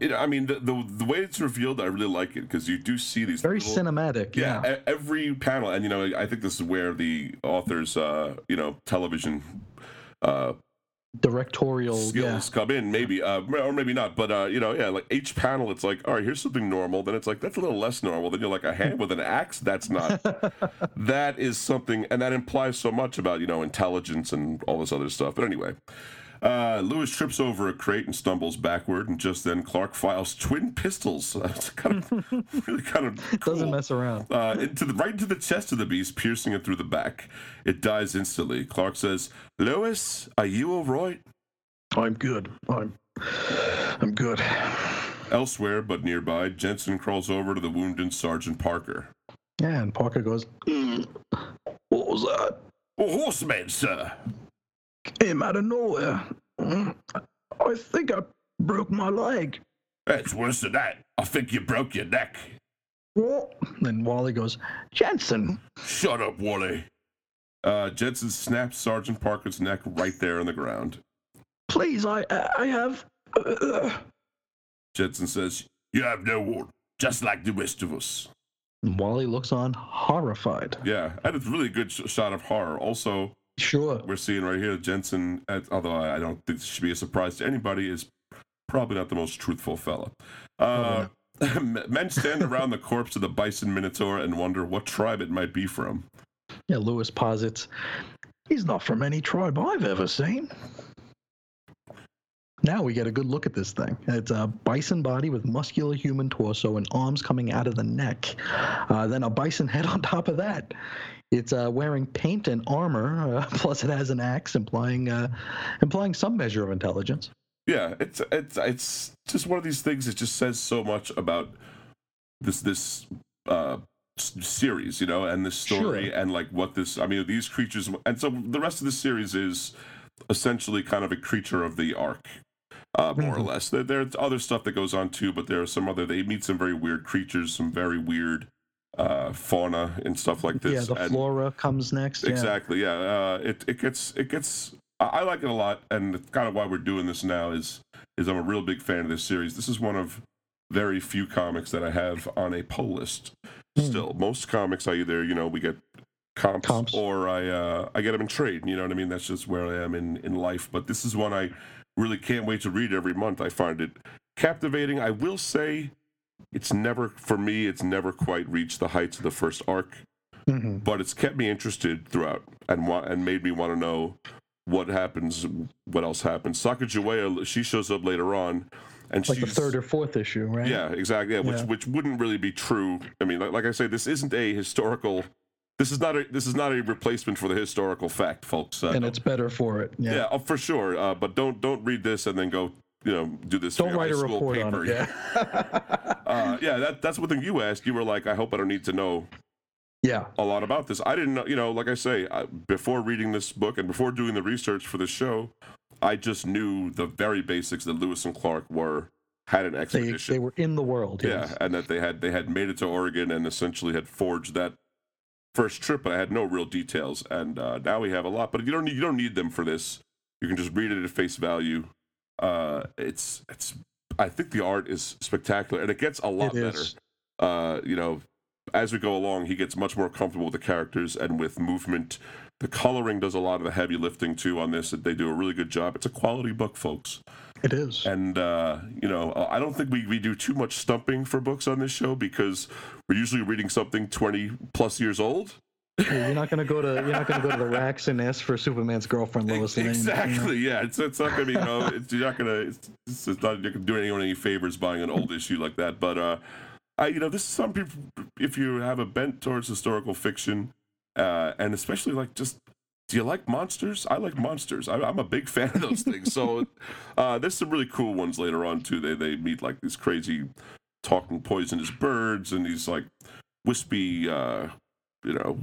It, I mean, the, the the way it's revealed, I really like it because you do see these Very little- cinematic. Yeah, Yeah. every panel, and you know, I think this is where the author's, uh, you know, television uh, Directorial. skills Yeah. come in, maybe, uh, or maybe not. But uh, you know, yeah, like each panel, it's like, all right, here's something normal. Then it's like that's a little less normal. Then you're like a hand with an axe. That's not. that is something, and that implies so much about you know intelligence and all this other stuff. But anyway. Uh, Lewis trips over a crate and stumbles backward, and just then Clark files twin pistols. It's kind of really kind of cool Doesn't mess around. uh, into the right into the chest of the beast, piercing it through the back. It dies instantly. Clark says, "Lewis, are you all right?" I'm good. I'm. I'm good. Elsewhere, but nearby, Jensen crawls over to the wounded Sergeant Parker. Yeah, and Parker goes, "Mm, What was that? Oh, horseman, sir. Came out of nowhere. Mm, I think I broke my leg. It's worse than that. I think you broke your neck. What? Then Wally goes, Jensen. Shut up, Wally. Uh, Jensen snaps Sergeant Parker's neck right there on the ground. Please, I I have. Uh, Jensen says, "You have no one, just like the rest of us." Wally looks on, horrified. Yeah, and it's a really good sh- shot of horror. Also, Sure. we're seeing right here Jensen, although I I don't think this should be a surprise to anybody, is probably not the most truthful fella. Uh, men stand around the corpse of the bison minotaur and wonder what tribe it might be from. Yeah, Lewis posits. He's not from any tribe I've ever seen. Now we get a good look at this thing. It's a bison body with muscular human torso and arms coming out of the neck. Uh, then a bison head on top of that. It's uh, wearing paint and armor, uh, plus it has an axe, implying uh, implying some measure of intelligence. Yeah, it's it's it's just one of these things that just says so much about this this uh series, you know, and this story Sure. and like what this I mean these creatures and so the rest of the series is essentially kind of a creature of the arc. Uh, more or Mhm. less. There, there's other stuff that goes on too, but there are some other. They meet some very weird creatures, some very weird uh, fauna and stuff like this. yeah, the and- flora comes next. Exactly. Yeah. Uh, it it gets it gets. I like it a lot, and it's kind of why we're doing this now. Is is I'm a real big fan of this series. This is one of very few comics that I have on a pull list. Hmm. Still, most comics I either you know we get comps, Comps. or I uh, I get them in trade. You know what I mean? That's just where I am in in life. But this is one I really can't wait to read every month. I find it captivating. I will say. It's never for me. It's never quite reached the heights of the first arc Mhm. but it's kept me interested throughout and wa- and made me want to know what happens, what else happens. Sacagawea, she shows up later on, and Like the third or fourth issue, right? yeah, exactly, yeah, which Yeah. which wouldn't really be true. I mean, like, like I say, this isn't a historical. This is not a this is not a replacement for the historical fact, folks. Uh, And it's better for it. Yeah. yeah, oh, for sure. Uh, but don't don't read this and then go you know do this. Don't write a school report paper. on it. Yeah. uh, yeah, that that's one thing you asked. You were like, I hope I don't need to know yeah. a lot about this. I didn't know, you know, like I say, I, before reading this book and before doing the research for the show, I just knew the very basics that Lewis and Clark were had an They, expedition. they were in the world. yeah, Yes. and that they had they had made it to Oregon and essentially had forged that first trip, but I had no real details. And uh, now we have a lot, but you don't need you don't need them for this. You can just read it at face value. Uh, it's it's I think the art is spectacular, and it gets a lot It better uh, you know, as we go along, he gets much more comfortable with the characters and with movement. The coloring does a lot of the heavy lifting too on this. They do a really good job. It's a quality book, folks. It is. And uh, you know, I don't think we, we do too much stumping for books on this show because we're usually reading something twenty plus years old. You're not gonna go to you're not gonna go to the racks and ask for Superman's girlfriend Lois Lane. you know? exactly. Yeah. It's it's not gonna be you know it's, you're not gonna it's, it's not you're not doing anyone any favors buying an old issue like that. But uh, I, you know, this is some people. If you have a bent towards historical fiction, uh, and especially like just, do you like monsters? I like monsters. I, I'm a big fan of those things. So, uh, there's some really cool ones later on too. They they meet like these crazy talking poisonous birds and these like wispy. Uh, you know,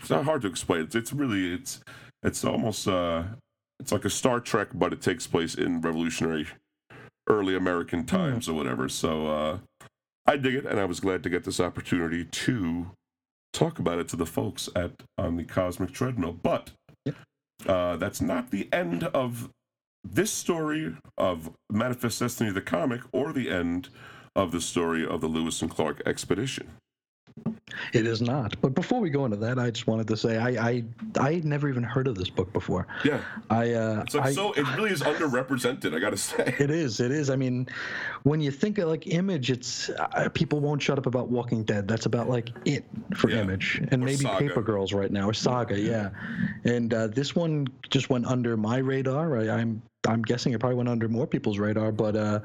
it's not hard to explain. It's, it's really it's it's almost uh, it's like a Star Trek, but it takes place in revolutionary early American times or whatever. So uh, I dig it, and I was glad to get this opportunity to talk about it to the folks at on the Cosmic Treadmill. But uh, that's not the end of this story of Manifest Destiny, the comic, or the end of the story of the Lewis and Clark expedition. It is not. But before we go into that, I just wanted to say I I I had never even heard of this book before. Yeah, I uh, it's like I, so. It really is underrepresented. I gotta say. It is. It is. I mean, when you think of like Image, it's uh, people won't shut up about Walking Dead. That's about like it for Yeah. Image, and Or maybe Saga. Paper Girls right now, or Saga. Yeah, and uh, this one just went under my radar. I, I'm I'm guessing it probably went under more people's radar, but. Uh,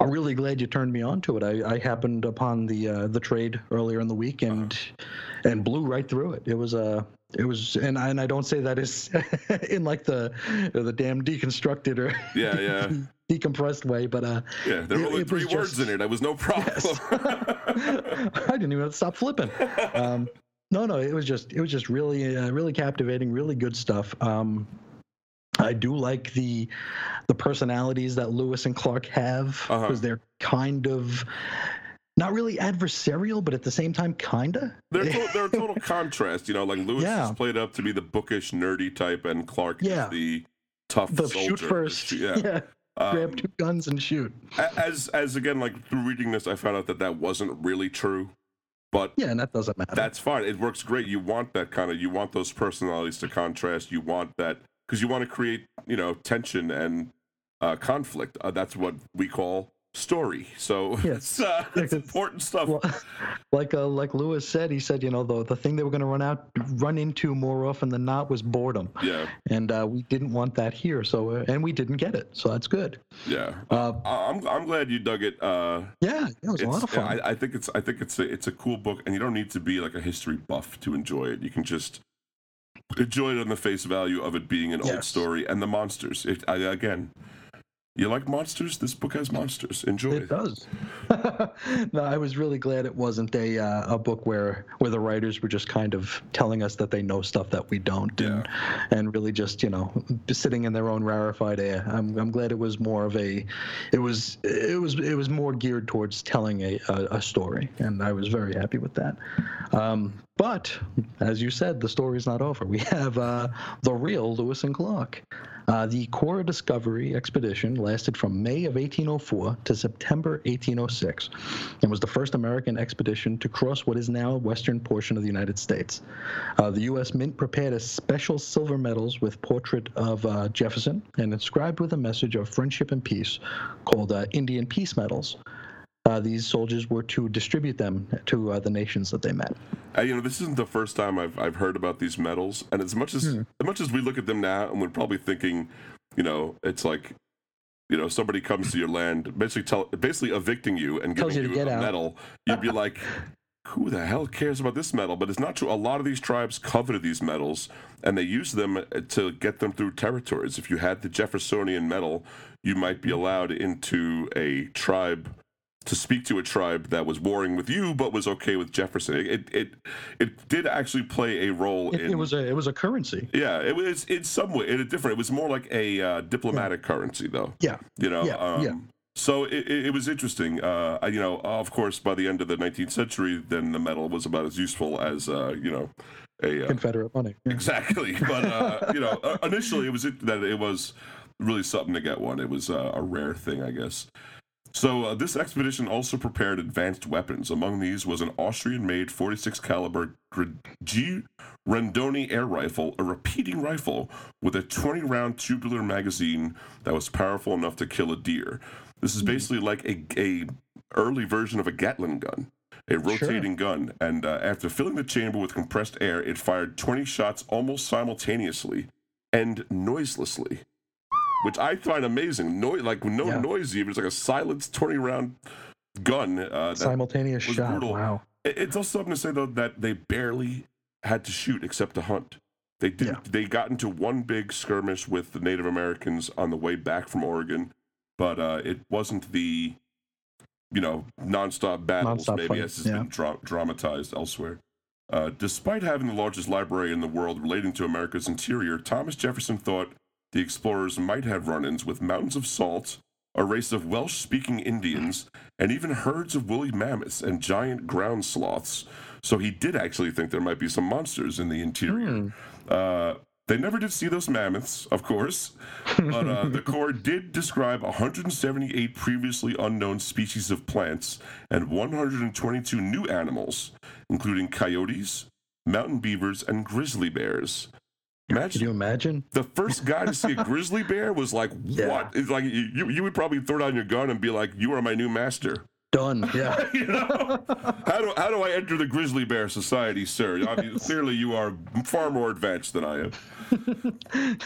I'm really glad you turned me on to it. I, I happened upon the uh, the trade earlier in the week and and blew right through it. It was uh, it was and I, and I don't say that is in like the the damn deconstructed or Yeah, yeah, decompressed way, but uh, yeah. There were only three words just- in it. I was no problem. I didn't even stop flipping. Um, no, no, it was just it was just really uh, really captivating, really good stuff. Um, I do like the the personalities that Lewis and Clark have Uh-huh. because they're kind of not really adversarial, but at the same time, kinda. They're, to- they're a total contrast, you know. Like Lewis Yeah. is played up to be the bookish, nerdy type, and Clark Yeah. is the tough the soldier. shoot first, Yeah. yeah. Um, Grab two guns and shoot. as as again, like through reading this, I found out that that wasn't really true, but Yeah, and that doesn't matter. that's fine. It works great. You want that kind of. You want those personalities to contrast. You want that because you want to create, you know, tension and uh, conflict. Uh, that's what we call story. So Yes. it's uh, it's important stuff. well, like uh, like Lewis said, he said, you know, the the thing they were going to run out run into more often than not was boredom, yeah, and uh, we didn't want that here. So uh, and we didn't get it. So that's good. yeah. Uh, I'm I'm glad you dug it. Uh, yeah, it was a lot of fun. I, I think it's I think it's a, it's a cool book, and you don't need to be like a history buff to enjoy it. You can just enjoy it on the face value of it being an old story and the monsters. It, I, again, you like monsters? This book has monsters. Enjoy It It does. no, I was really glad it wasn't a uh, a book where where the writers were just kind of telling us that they know stuff that we don't, and and really just you know sitting in their own rarefied air. I'm I'm glad it was more of a, it was it was it was more geared towards telling a a, a story, and I was very happy with that. Um, but as you said, the story's not over. We have uh, the real Lewis and Clark. Uh, the Corps of Discovery expedition lasted from May of 1804 to September 1806 and was the first American expedition to cross what is now western portion of the United States. Uh, the U.S. Mint prepared a special silver medals with portrait of uh, Jefferson and inscribed with a message of friendship and peace called uh, Indian Peace Medals. Uh, these soldiers were to distribute them to uh, the nations that they met. Uh, you know, this isn't the first time I've I've heard about these medals, and as much as Hmm. as much as we look at them now, and we're probably thinking, you know, it's like. You know, somebody comes to your land, basically tell, basically evicting you and Tells giving you you, get a out. medal. You'd be like, who the hell cares about this medal? But it's not true. A lot of these tribes coveted these medals, and they used them uh, to get them through territories. If you had the Jeffersonian medal, you might be allowed into a tribe to speak to a tribe that was warring with you, but was okay with Jefferson. It it it did actually play a role It, in. it was a it was a currency. yeah, it was in some way in a different. It was more like a uh, diplomatic currency, though. Yeah. You know. Yeah, um, yeah. So it, it, was interesting. Uh, you know, of course, by the end of the 19th century, then the metal was about as useful as uh, you know, a uh, Confederate money. Yeah. exactly. But uh, you know, uh, initially it was it, that it was really something to get one. It was uh, a rare thing, I guess. So uh, this expedition also prepared advanced weapons. Among these was an Austrian-made 46 caliber G Rendoni air rifle, a repeating rifle with a 20-round tubular magazine that was powerful enough to kill a deer. This is basically like a, a early version of a Gatling gun, a rotating gun. And uh, after filling the chamber with compressed air, it fired 20 shots almost simultaneously and noiselessly, which I find amazing. No, like no Yeah. noise even. It's like a silenced 20 round gun. Uh, Simultaneous shot. brutal. Wow. It's also something to say though that they barely had to shoot except to hunt. They did. Yeah. They got into one big skirmish with the Native Americans on the way back from Oregon, but uh, it wasn't the, you know, nonstop battles. Nonstop maybe fight, as has yeah. been dra- dramatized elsewhere. Uh, despite having the largest library in the world relating to America's interior, Thomas Jefferson thought the explorers might have run-ins with mountains of salt, a race of Welsh-speaking Indians, and even herds of woolly mammoths and giant ground sloths. So he did actually think there might be some monsters in the interior. Hmm. Uh, they never did see those mammoths, of course, but uh, the Corps did describe 178 previously unknown species of plants and 122 new animals, including coyotes, mountain beavers, and grizzly bears. Imagine you imagine? the first guy to see a grizzly bear was like, Yeah. "What?" It's like you, you would probably throw down your gun and be like, "You are my new master." Done. Yeah. You know, how do how do I enter the grizzly bear society, sir? I mean, clearly, you are far more advanced than I am.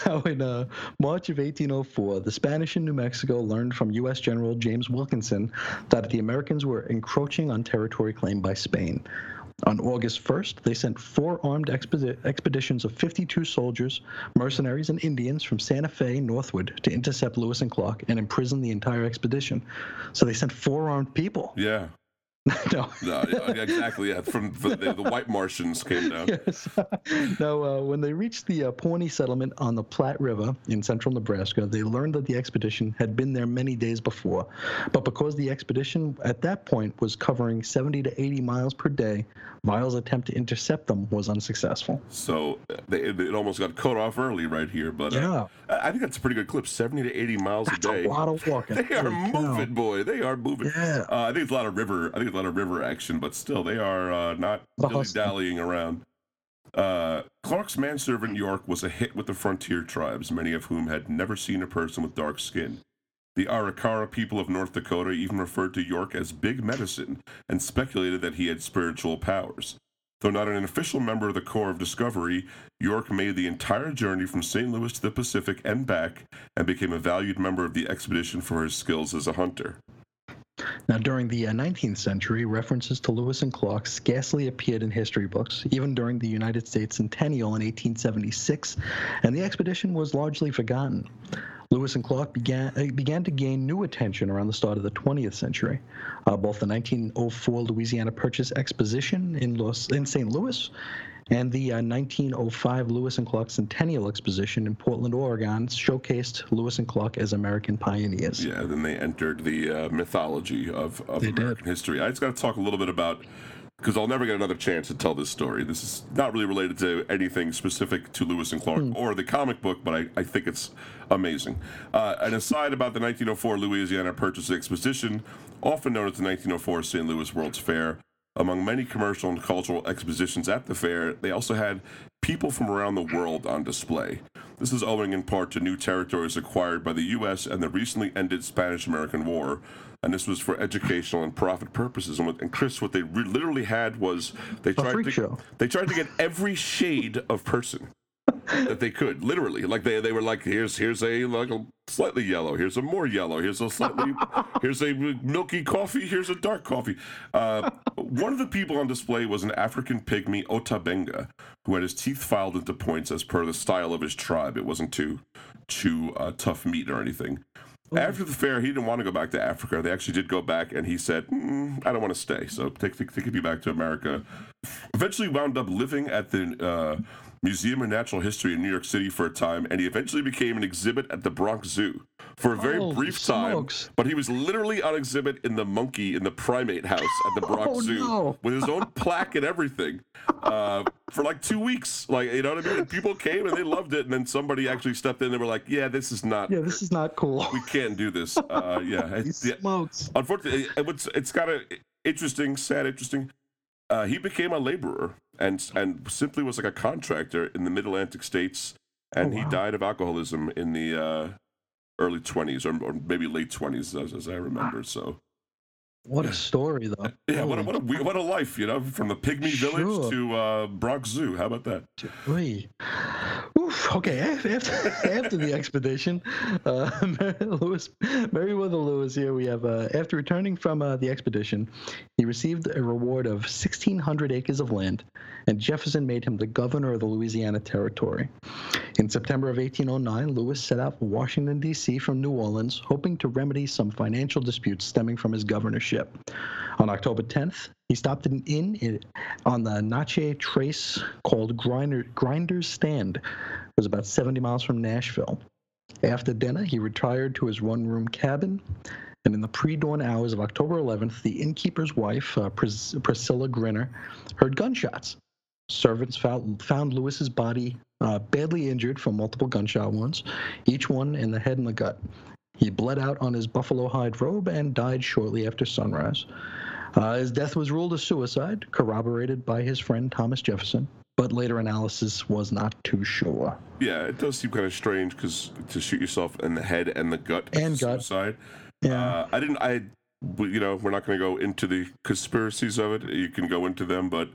Now, in uh, March of 1804, the Spanish in New Mexico learned from U.S. General James Wilkinson that the Americans were encroaching on territory claimed by Spain. On August 1st, they sent four armed expedi- expeditions of 52 soldiers, mercenaries, and Indians from Santa Fe northward to intercept Lewis and Clark and imprison the entire expedition. So they sent four armed people. Yeah, no. no, yeah, exactly. Yeah, from the, the, the white Martians came down. Yes. now, uh, when they reached the uh, Pawnee settlement on the Platte River in central Nebraska, they learned that the expedition had been there many days before. But because the expedition at that point was covering 70 to 80 miles per day, Miles' attempt to intercept them was unsuccessful. So uh, they, it, almost got cut off early right here, but uh, Yeah. I think that's a pretty good clip. Seventy to eighty miles That's a day. a lot of walking. They are Holy cow. moving, boy. They are moving. Yeah. Uh, I think it's a lot of river. I think it's a lot of river action, but still, they are uh, not hustle. dallying around. Uh, Clark's manservant York was a hit with the frontier tribes, many of whom had never seen a person with dark skin. The Arikara people of North Dakota even referred to York as Big Medicine and speculated that he had spiritual powers. Though not an official member of the Corps of Discovery, York made the entire journey from St. Louis to the Pacific and back and became a valued member of the expedition for his skills as a hunter. Now, during the uh, 19th century, references to Lewis and Clark scarcely appeared in history books, even during the United States Centennial in 1876, and the expedition was largely forgotten. Lewis and Clark began uh, began to gain new attention around the start of the 20th century. Uh, both the 1904 Louisiana Purchase Exposition in, Los, in St. Louis and the uh, 1905 Lewis and Clark Centennial Exposition in Portland, Oregon, showcased Lewis and Clark as American pioneers. Yeah, then they entered the uh, mythology of, of They did. American history. I just got to talk a little bit about because I'll never get another chance to tell this story. This is not really related to anything specific to Lewis and Clark or the comic book, but I, I think it's amazing. Uh, an aside about the 1904 Louisiana Purchase Exposition, often known as the 1904 St. Louis World's Fair. Among many commercial and cultural expositions at the fair, they also had people from around the world on display. This is owing in part to new territories acquired by the U.S. and the recently ended Spanish American War. And this was for educational and profit purposes. And, what, and Chris, what they re- literally had was they tried to show. they tried to get every shade of person that they could, literally. Like they they were like, here's here's a like a slightly yellow, here's a more yellow, here's a slightly here's a milky coffee, here's a dark coffee. Uh, one of the people on display was an African pygmy Ota Benga, who had his teeth filed into points as per the style of his tribe. It wasn't too chew uh, tough meat or anything. After the fair, he didn't want to go back to Africa. They actually did go back, and he said, mm, "I don't want to stay." So take, take, take me back to America. Eventually, wound up living at the uh, Museum of Natural History in New York City for a time, and he eventually became an exhibit at the Bronx Zoo for a very Holy brief time. But he was literally on exhibit in the monkey in the primate house at the Bronx Oh, Zoo no. with his own plaque and everything uh, for like two weeks. Like you know what I mean? And people came and they loved it, and then somebody actually stepped in and they were like, "Yeah, this is not." Yeah, this is not cool. we can't do this. Uh, yeah, it's, yeah. Smokes. Unfortunately, it, it's it's got a interesting, sad, interesting. Uh, he became a laborer and and simply was like a contractor in the Mid Atlantic states, and Oh, he died of alcoholism in the uh, early twenties or, or maybe late twenties, as, as I remember. So What a story, though. yeah, what a, what a what a life, you know, from the pygmy Sure. village to uh, Bronx Zoo. How about that? Oy. Oof, okay, after, after the expedition, uh, Lewis, Meriwether Lewis here we have, uh, after returning from uh, the expedition, he received a reward of 1,600 acres of land, and Jefferson made him the governor of the Louisiana Territory. In September of 1809, Lewis set out for Washington, D.C. from New Orleans, hoping to remedy some financial disputes stemming from his governorship. On October 10th, he stopped at an inn on the Natchez Trace called Grinder, Grinder's Stand. It was about 70 miles from Nashville. After dinner, he retired to his one room cabin. And in the pre dawn hours of October 11th, the innkeeper's wife, uh, Pris- Priscilla Grinder, heard gunshots. Servants found, found Lewis's body uh, badly injured from multiple gunshot wounds, each one in the head and the gut. He bled out on his buffalo hide robe and died shortly after sunrise. Uh, his death was ruled a suicide, corroborated by his friend Thomas Jefferson, but later analysis was not too sure. Yeah, it does seem kind of strange because to shoot yourself in the head and the gut And is gut. suicide. Yeah. Uh, I didn't. I, you know, we're not going to go into the conspiracies of it. You can go into them, but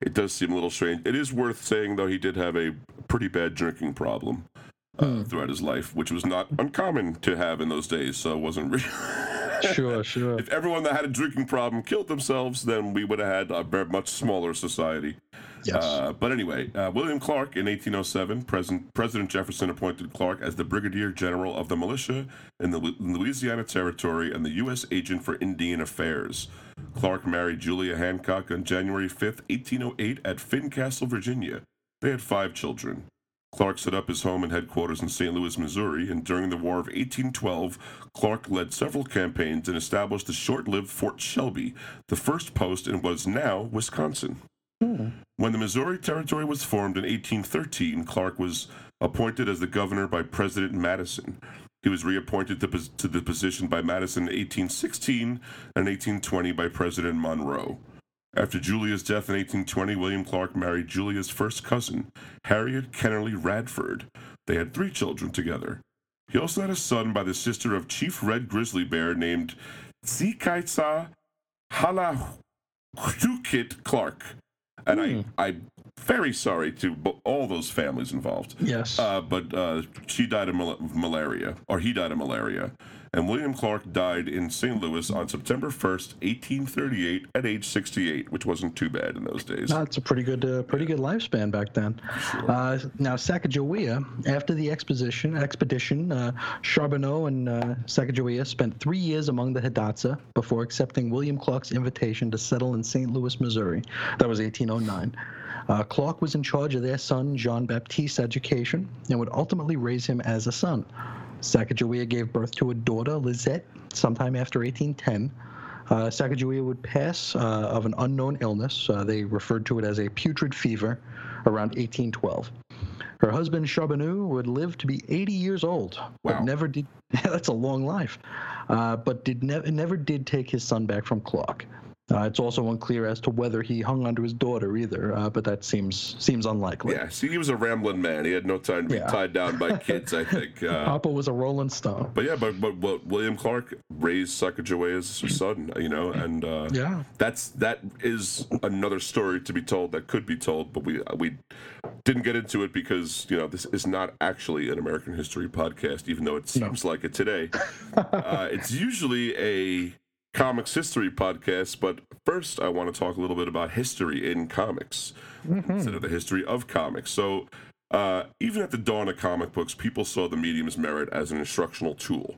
it does seem a little strange. It is worth saying, though, he did have a pretty bad drinking problem uh, Hmm. throughout his life, which was not uncommon to have in those days. So it wasn't really. sure, sure. if everyone that had a drinking problem killed themselves, then we would have had a very much smaller society. Yes. Uh, but anyway, uh, William Clark in 1807, President, President Jefferson appointed Clark as the Brigadier General of the militia in the Lu- Louisiana Territory and the U.S. Agent for Indian Affairs. Clark married Julia Hancock on January 5, 1808, at Fincastle, Virginia. They had five children. Clark set up his home and headquarters in St. Louis, Missouri, and during the War of 1812, Clark led several campaigns and established the short lived Fort Shelby, the first post in what is now Wisconsin. Hmm. When the Missouri Territory was formed in 1813, Clark was appointed as the governor by President Madison. He was reappointed to, to the position by Madison in 1816 and 1820 by President Monroe. After Julia's death in 1820, William Clark married Julia's first cousin, Harriet Kennerly Radford. They had three children together. He also had a son by the sister of Chief Red Grizzly Bear named Tsikaitsa Halahukit Clark. And I, I'm very sorry to all those families involved. yes. Uh, but uh, she died of mal- of malaria, or he died of malaria. And William Clark died in St. Louis on September 1st, 1838, at age 68, which wasn't too bad in those days. That's a pretty good, uh, pretty good lifespan back then. Uh, now, Sacagawea, after the expedition, expedition, uh, Charbonneau and uh, Sacagawea spent three years among the Hidatsa before accepting William Clark's invitation to settle in St. Louis, Missouri. That was 1809. Uh, Clark was in charge of their son Jean Baptiste's education and would ultimately raise him as a son. Sacagawea gave birth to a daughter, Lizette, sometime after 1810. Uh, Sacagawea would pass uh, of an unknown illness. Uh, they referred to it as a putrid fever around 1812. Her husband, Charbonneau, would live to be 80 years old, Wow. but never did. that's a long life. Uh, but did never never did take his son back from Clark. Uh, it's also unclear as to whether he hung onto his daughter either, uh, but that seems seems unlikely. yeah, see, he was a rambling man. He had no time to be Yeah. tied down by kids, I think. Uh, Papa was a Rolling Stone. but yeah, but, but but William Clark raised Sacagawea as his son, you know, and uh, Yeah. that's that is another story to be told that could be told, but we we didn't get into it because you know this is not actually an American history podcast, even though it seems like it today. uh, it's usually a comics history podcast, but first I want to talk a little bit about history in comics instead of the history of comics. So. Uh, even at the dawn of comic books, people saw the medium's merit as an instructional tool.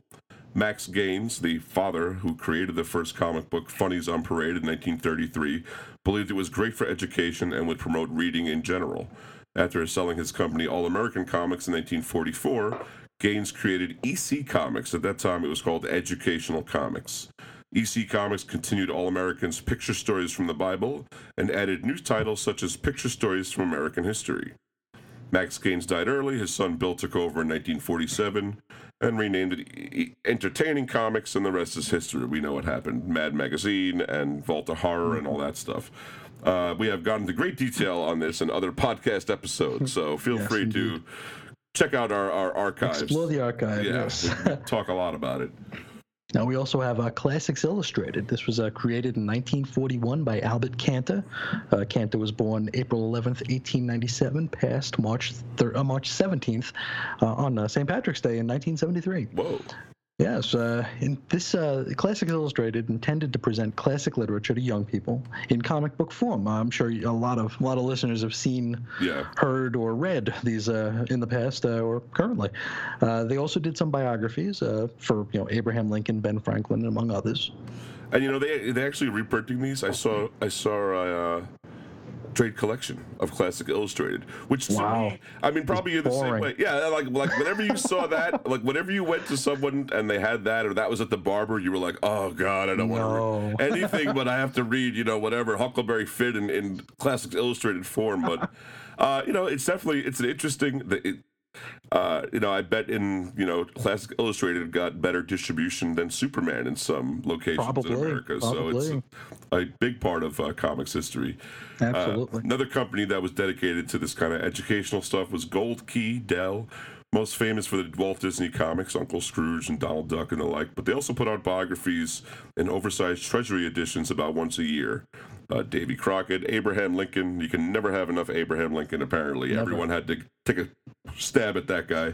Max Gaines, the father who created the first comic book Funnies on Parade in 1933, believed it was great for education and would promote reading in general. After selling his company All American Comics in 1944, Gaines created EC Comics. At that time, it was called Educational Comics. EC Comics continued All American's Picture Stories from the Bible and added new titles such as Picture Stories from American History. Max Gaines died early. His son Bill took over in 1947 and renamed it E- Entertaining Comics, and the rest is history. We know what happened Mad Magazine and Vault of Horror and all that stuff. Uh, we have gone into great detail on this in other podcast episodes, so feel Yes, free to check out our, our archives. Explore the archive. yeah, yes. talk a lot about it. Now we also have uh, Classics Illustrated. This was uh, created in 1941 by Albert Kanter. Uh, Kanter was born April 11th, 1897, passed March thir- uh, March 17th uh, on uh, St. Patrick's Day in 1973. Whoa. Yes, uh, in this uh, Classics Illustrated intended to present classic literature to young people in comic book form. I'm sure a lot of a lot of listeners have seen, Yeah. heard, or read these uh, in the past uh, or currently. Uh, they also did some biographies uh, for you know Abraham Lincoln, Ben Franklin, among others. And you know they they actually reprinting these. I saw I saw a uh, trade collection of Classic Illustrated, which to Wow. me, I mean, probably you're the same way. Yeah, like like whenever you saw that, like whenever you went to someone and they had that, or that was at the barber, you were like, oh god, I don't want to read anything, but I have to read, you know, whatever Huckleberry Finn in, in Classic Illustrated form. But uh, you know, it's definitely it's an interesting. It, uh, you know, I bet in you know Classic Illustrated got better distribution than Superman in some locations Probably, in America. So it's a, a big part of uh, comics history. Uh, Absolutely. another company that was dedicated to this kind of educational stuff was Gold Key Dell. Most famous for the Walt Disney comics, Uncle Scrooge and Donald Duck and the like, but they also put out biographies and oversized treasury editions about once a year. Uh, Davy Crockett, Abraham Lincoln. You can never have enough Abraham Lincoln, apparently. Never. Everyone had to take a stab at that guy.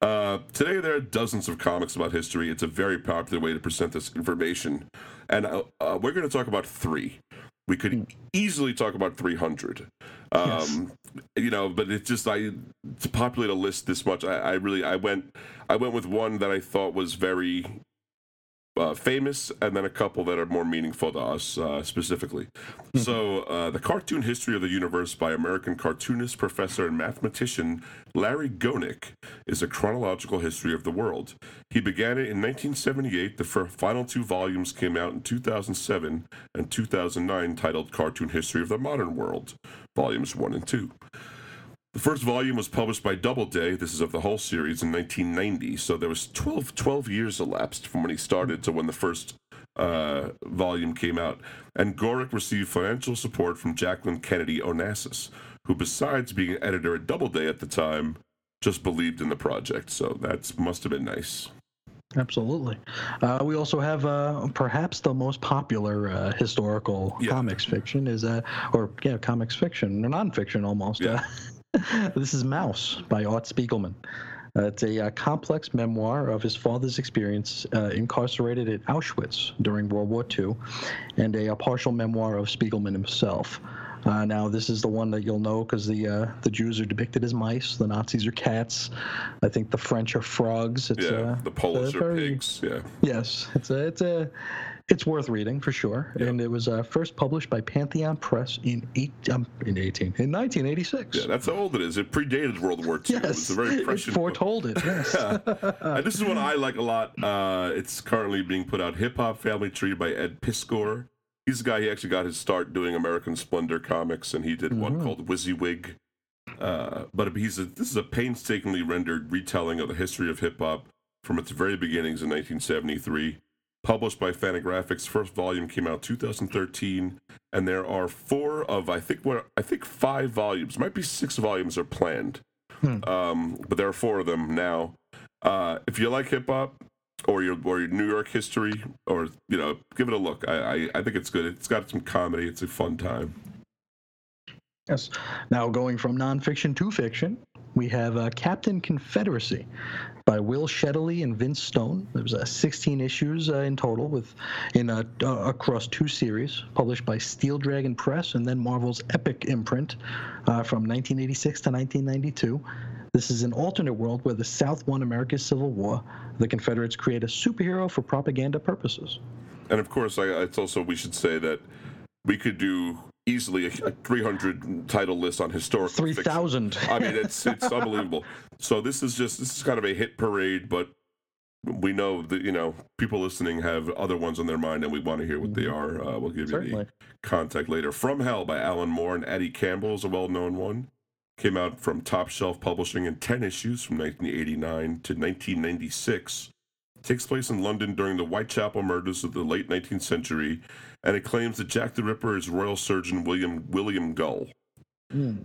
uh, today, there are dozens of comics about history. It's a very popular way to present this information. And uh, uh, we're going to talk about three. We could easily talk about 300. Um, You know, but it's just I to populate a list this much. I, I really I went I went with one that I thought was very uh, famous, and then a couple that are more meaningful to us uh, specifically. So, uh, the cartoon history of the universe by American cartoonist, professor, and mathematician Larry Gonick is a chronological history of the world. He began it in 1978. The final two volumes came out in 2007 and 2009, titled "Cartoon History of the Modern World," volumes one and two. The first volume was published by Doubleday. This is of the whole series in 1990. So there was 12, 12 years elapsed from when he started to when the first uh, volume came out. And Gonick received financial support from Jacqueline Kennedy Onassis, who, besides being an editor at Doubleday at the time, just believed in the project. So that must have been nice. Absolutely. Uh, we also have uh, perhaps the most popular uh, historical Yeah. comics fiction is, uh, or yeah, comics fiction or nonfiction almost. Yeah. This is Maus by Art Spiegelman. Uh, it's a uh, complex memoir of his father's experience uh, incarcerated at Auschwitz during World War II, and a, a partial memoir of Spiegelman himself. Uh, now, this is the one that you'll know because the uh, the Jews are depicted as mice, the Nazis are cats, I think the French are frogs. It's, yeah, uh, the Polish are very- pigs. Yeah. Yes, it's a it's a it's worth reading for sure. Yeah. And it was uh, first published by Pantheon Press in eight um, in eighteen in nineteen eighty six. Yeah, that's how old it is. It predated World War II. Yes, It's a very it prescient book. foretold it. Yes. and this is one I like a lot. Uh, it's currently being put out. Hip Hop Family Tree by Ed Piskor. He's the guy. He actually got his start doing American Splendor comics, and he did one Mhm. called Wizzywig. Uh, but he's a, this is a painstakingly rendered retelling of the history of hip hop from its very beginnings in 1973. Published by Fantagraphics, first volume came out 2013, and there are four of I think what I think five volumes, might be six volumes are planned, Hmm. um, but there are four of them now. Uh, if you like hip hop or your or your New York history, or you know, give it a look. I, I I think it's good. It's got some comedy. It's a fun time. yes. Now going from nonfiction to fiction, we have uh, Captain Confederacy by Will Shetterly and Vince Stone. There's uh, 16 issues uh, in total, with in uh, across two series, published by Steel Dragon Press and then Marvel's Epic imprint uh, from 1986 to 1992. This is an alternate world where the South won America's Civil War. The Confederates create a superhero for propaganda purposes. And of course, I, it's also we should say that we could do easily a, a 300 title list on historical fiction. 3,000. I mean, it's it's unbelievable. So this is just this is kind of a hit parade, but we know that you know people listening have other ones on their mind, and we want to hear what they are. Uh, we'll give you the contact later. From Hell by Alan Moore and Eddie Campbell is a well-known one. Came out from Top Shelf Publishing in 10 issues from 1989 to 1996. Takes place in London during the Whitechapel murders of the late 19th century, and it claims that Jack the Ripper is Royal Surgeon William William Gull. Hmm.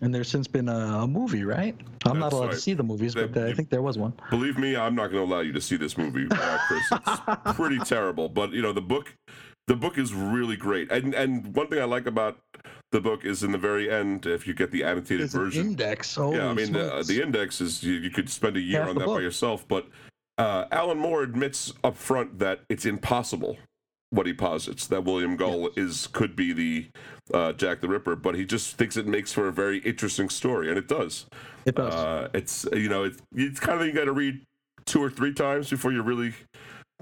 And there's since been a, movie, right? I'm not allowed right. to see the movies, That- but uh, I think there was one. Believe me, I'm not going to allow you to see this movie, uh, Chris. It's pretty terrible. But you know, the book, the book is really great. And and one thing I like about the book is in the very end, if you get the annotated an version. index. Oh, yeah, I mean, the, the index is you, you could spend a year Half on the that by yourself. But uh, Alan Moore admits up front that it's impossible what he posits that William Gull is could be the uh, Jack the Ripper, but he just thinks it makes for a very interesting story, and it does. it does. Uh, it's you know it's it's kind of you got to read two or three times before you really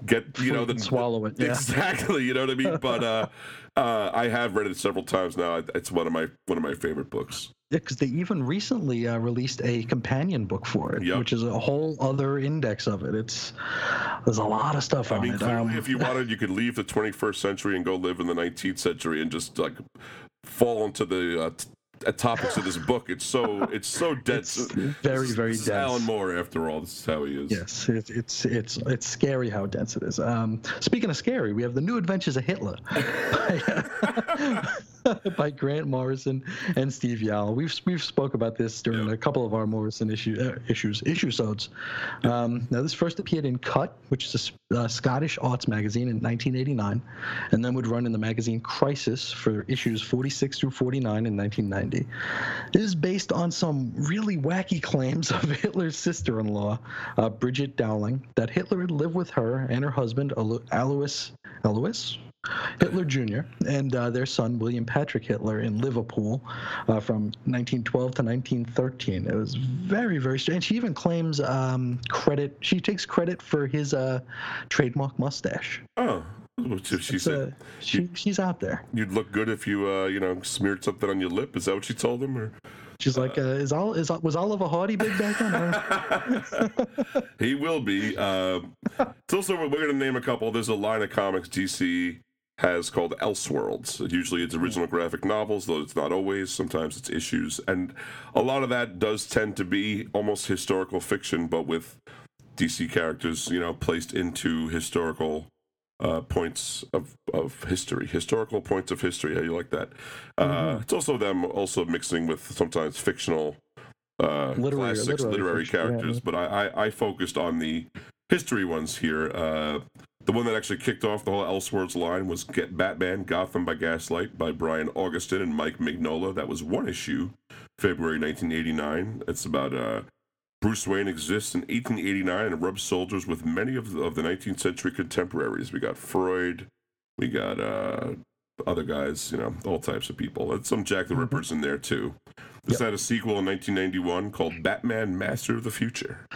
get you know the swallow it. Yeah. exactly you know what I mean. But uh, uh, I have read it several times now. It's one of my one of my favorite books. Yeah, because they even recently uh, released a companion book for it, Yep. which is a whole other index of it. It's there's a lot of stuff I on mean, it. clearly, Um, if you wanted, you could leave the 21st century and go live in the 19th century and just like fall into the uh, topics of this book. It's so it's so dense. It's very, very this is dense. Alan Moore, after all, this is how he is. Yes, it, it's it's it's scary how dense it is. Um, speaking of scary, we have the New Adventures of Hitler by, Grant Morrison and Steve Yeowell. We've we've spoke about this during Yeah. a couple of our Morrison issue uh, issues issue sodes. Um, now this first appeared in Cut, which is a uh, Scottish arts magazine in 1989, and then would run in the magazine Crisis for issues 46 through 49 in 1990. It is based on some really wacky claims of Hitler's sister-in-law, uh, Bridget Dowling, that Hitler had lived with her and her husband, Alois, Alois Hitler Jr., and uh, their son, William Patrick Hitler, in Liverpool uh, from 1912 to 1913. It was very, very strange. She even claims um, credit, she takes credit for his uh, trademark mustache. Oh, she said uh, she, she's out there. you'd look good if you uh, you know smeared something on your lip. Is that what she told him? Or She's like, uh, is, Ol- is was Oliver Hardy big back then? Uh, he will be. Uh, it's also we're going to name a couple. There's a line of comics DC has called Elseworlds. Usually it's original graphic novels, though it's not always. Sometimes it's issues, and a lot of that does tend to be almost historical fiction, but with DC characters, you know, placed into historical uh, points of, of history, historical points of history. How you like that? Uh, it's also them also mixing with sometimes fictional uh, Literary- classics, literary literary, characters. yeah. But I, I, I focused on the history ones here. Uh, the one that actually kicked off the whole Elseworlds line was Get Batman Gotham by Gaslight by Brian Augustyn and Mike Mignola. That was one issue, February 1989. It's about uh, Bruce Wayne exists in 1889 and rubs soldiers with many of the, of the 19th century contemporaries. We got Freud, we got uh, other guys, you know, all types of people. And some Jack the Rippers in there too. This had a sequel in 1991 called Batman Master of the Future.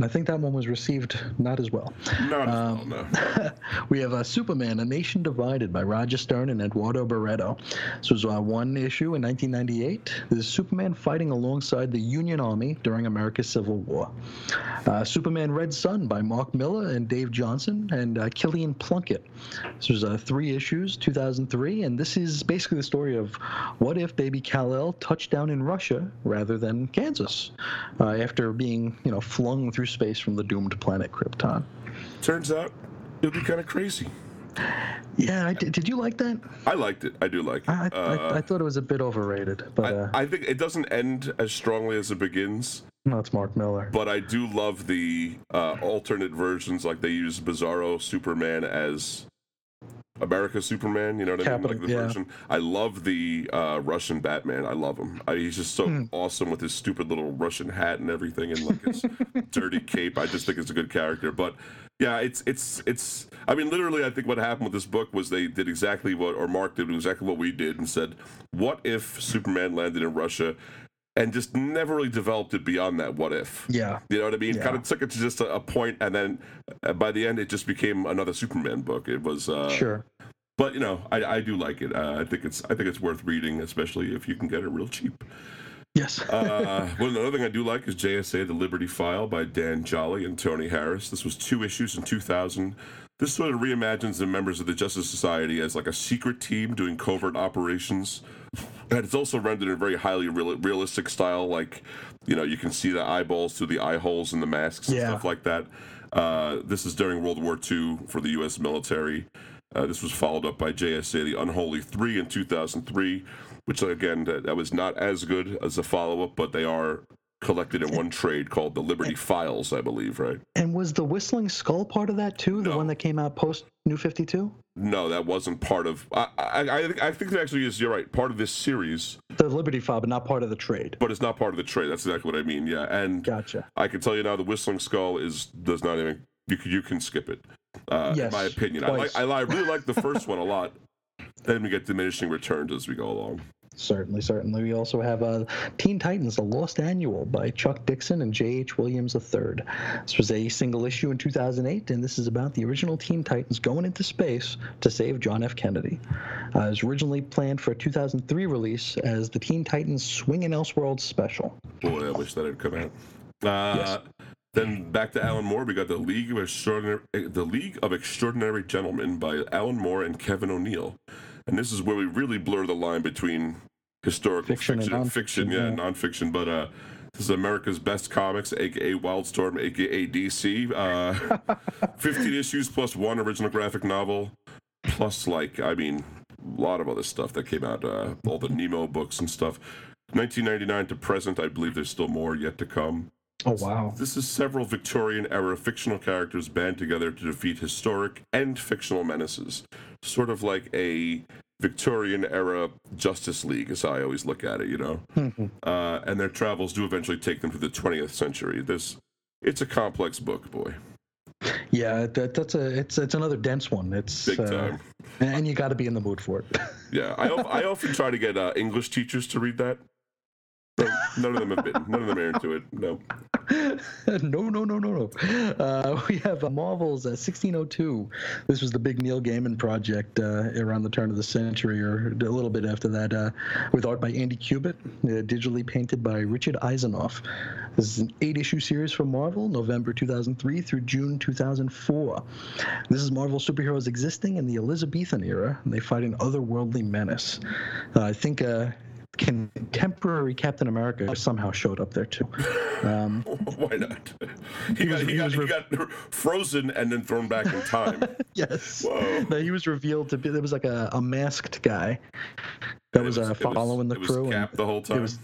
And I think that one was received not as well. Not as Um, well, no. we have uh, Superman, A Nation Divided by Roger Stern and Eduardo Barreto. This was uh, one issue in 1998. This is Superman fighting alongside the Union Army during America's Civil War. Uh, Superman Red Sun by Mark Millar and Dave Johnson and uh, Kilian Plunkett. This was uh, three issues, 2003, and this is basically the story of what if baby Kal-El touched down in Russia rather than Kansas uh, after being, you know, flung through space from the doomed planet Krypton. Turns out it'll be kind of crazy. Yeah, I did, did you like that? I liked it. I do like it. I, I, Uh, I thought it was a bit overrated, but I, uh, I think it doesn't end as strongly as it begins, no, it's Mark Millar. but I do love the uh, alternate versions. Like they use Bizarro Superman as America Superman. You know what I mean? Like the yeah. version. I love the uh, Russian Batman. I love him. I, he's just so Hmm. awesome with his stupid little Russian hat and everything, and like his dirty cape. I just think it's a good character. But yeah, it's it's it's. I mean, literally, I think what happened with this book was they did exactly what, or Mark did exactly what we did, and said, "What if Superman landed in Russia?" And just never really developed it beyond that. What if? Yeah, You know what I mean? Yeah. Kind of took it to just a, a point, and then uh, by the end, it just became another Superman book. It was uh, sure. but you know, I, I do like it. Uh, I think it's I think it's worth reading, especially if you can get it real cheap. Yes. Uh, well, another thing I do like is JSA: The Liberty File by Dan Jolley and Tony Harris. This was two issues in 2000. This sort of reimagines the members of the Justice Society as like a secret team doing covert operations. And it's also rendered in a very highly real, realistic style. Like, you know, you can see the eyeballs through the eye holes in the masks and Yeah. stuff like that. Uh, this is during World War II for the U.S. military. Uh, this was followed up by JSA The Unholy 3 in 2003, which, again, that, that was not as good as a follow up, but they are collected in one trade called the Liberty Files, I believe, right? And was the Whistling Skull part of that too? The No. one that came out post New Fifty Two? No, that wasn't part of. I I, I, think- I think that actually is. You're right. Part of this series, The Liberty File, but not part of the trade. but it's not part of the trade. That's exactly what I mean. Yeah, and Gotcha. I can tell you now, the Whistling Skull is does not even. You can you can skip it. Uh, Yes, in my opinion, I like. I, I really like the first one a lot. Then we get diminishing returns as we go along. Certainly, certainly. We also have uh, Teen Titans: The Lost Annual by Chuck Dixon and J.H. Williams III. This was a single issue in 2008, and this is about the original Teen Titans going into space to save John F. Kennedy. Uh, it was originally planned for a 2003 release as the Teen Titans Swingin' Elseworlds special. Boy, I wish that had come out. Uh, Yes. Then back to Alan Moore. We got the League of Extraordinary, the League of Extraordinary Gentlemen by Alan Moore and Kevin O'Neill, and this is where we really blur the line between historical Fiction fiction, and fiction, yeah, yeah. nonfiction. But uh, this is America's Best Comics, aka Wildstorm, aka DC. Uh, Fifteen issues plus one original graphic novel, plus like I mean, a lot of other stuff that came out. Uh, all the Nemo books and stuff. 1999 to present, I believe there's still more yet to come. Oh wow! This is several Victorian era fictional characters band together to defeat historic and fictional menaces. Sort of like a Victorian era Justice League, as I always look at it, you know? uh, and their travels do eventually take them to the 20th century. This, it's a complex book, boy. Yeah, that, that's a it's it's another dense one. It's Big uh, time. and you got to be in the mood for it. Yeah, I, I often try to get uh, English teachers to read that. None of them have been. None of them are into it. No. no, no, no, no, no. Uh, we have uh, Marvel's uh, 1602. This was the big Neil Gaiman project uh, around the turn of the century, or a little bit after that, uh, with art by Andy Kubert, uh, digitally painted by Richard Isanove. This is an eight-issue series from Marvel, November 2003 through June 2004. This is Marvel superheroes existing in the Elizabethan era, and they fight an otherworldly menace. I think. Contemporary Captain America somehow showed up there too. Um, Why not? He, got, was- he, he got, was he got frozen and then thrown back in time. yes. Whoa. No, he was revealed to be there was like a, a masked guy that It was, uh, it was- following the it was crew. Cap and the whole time. was-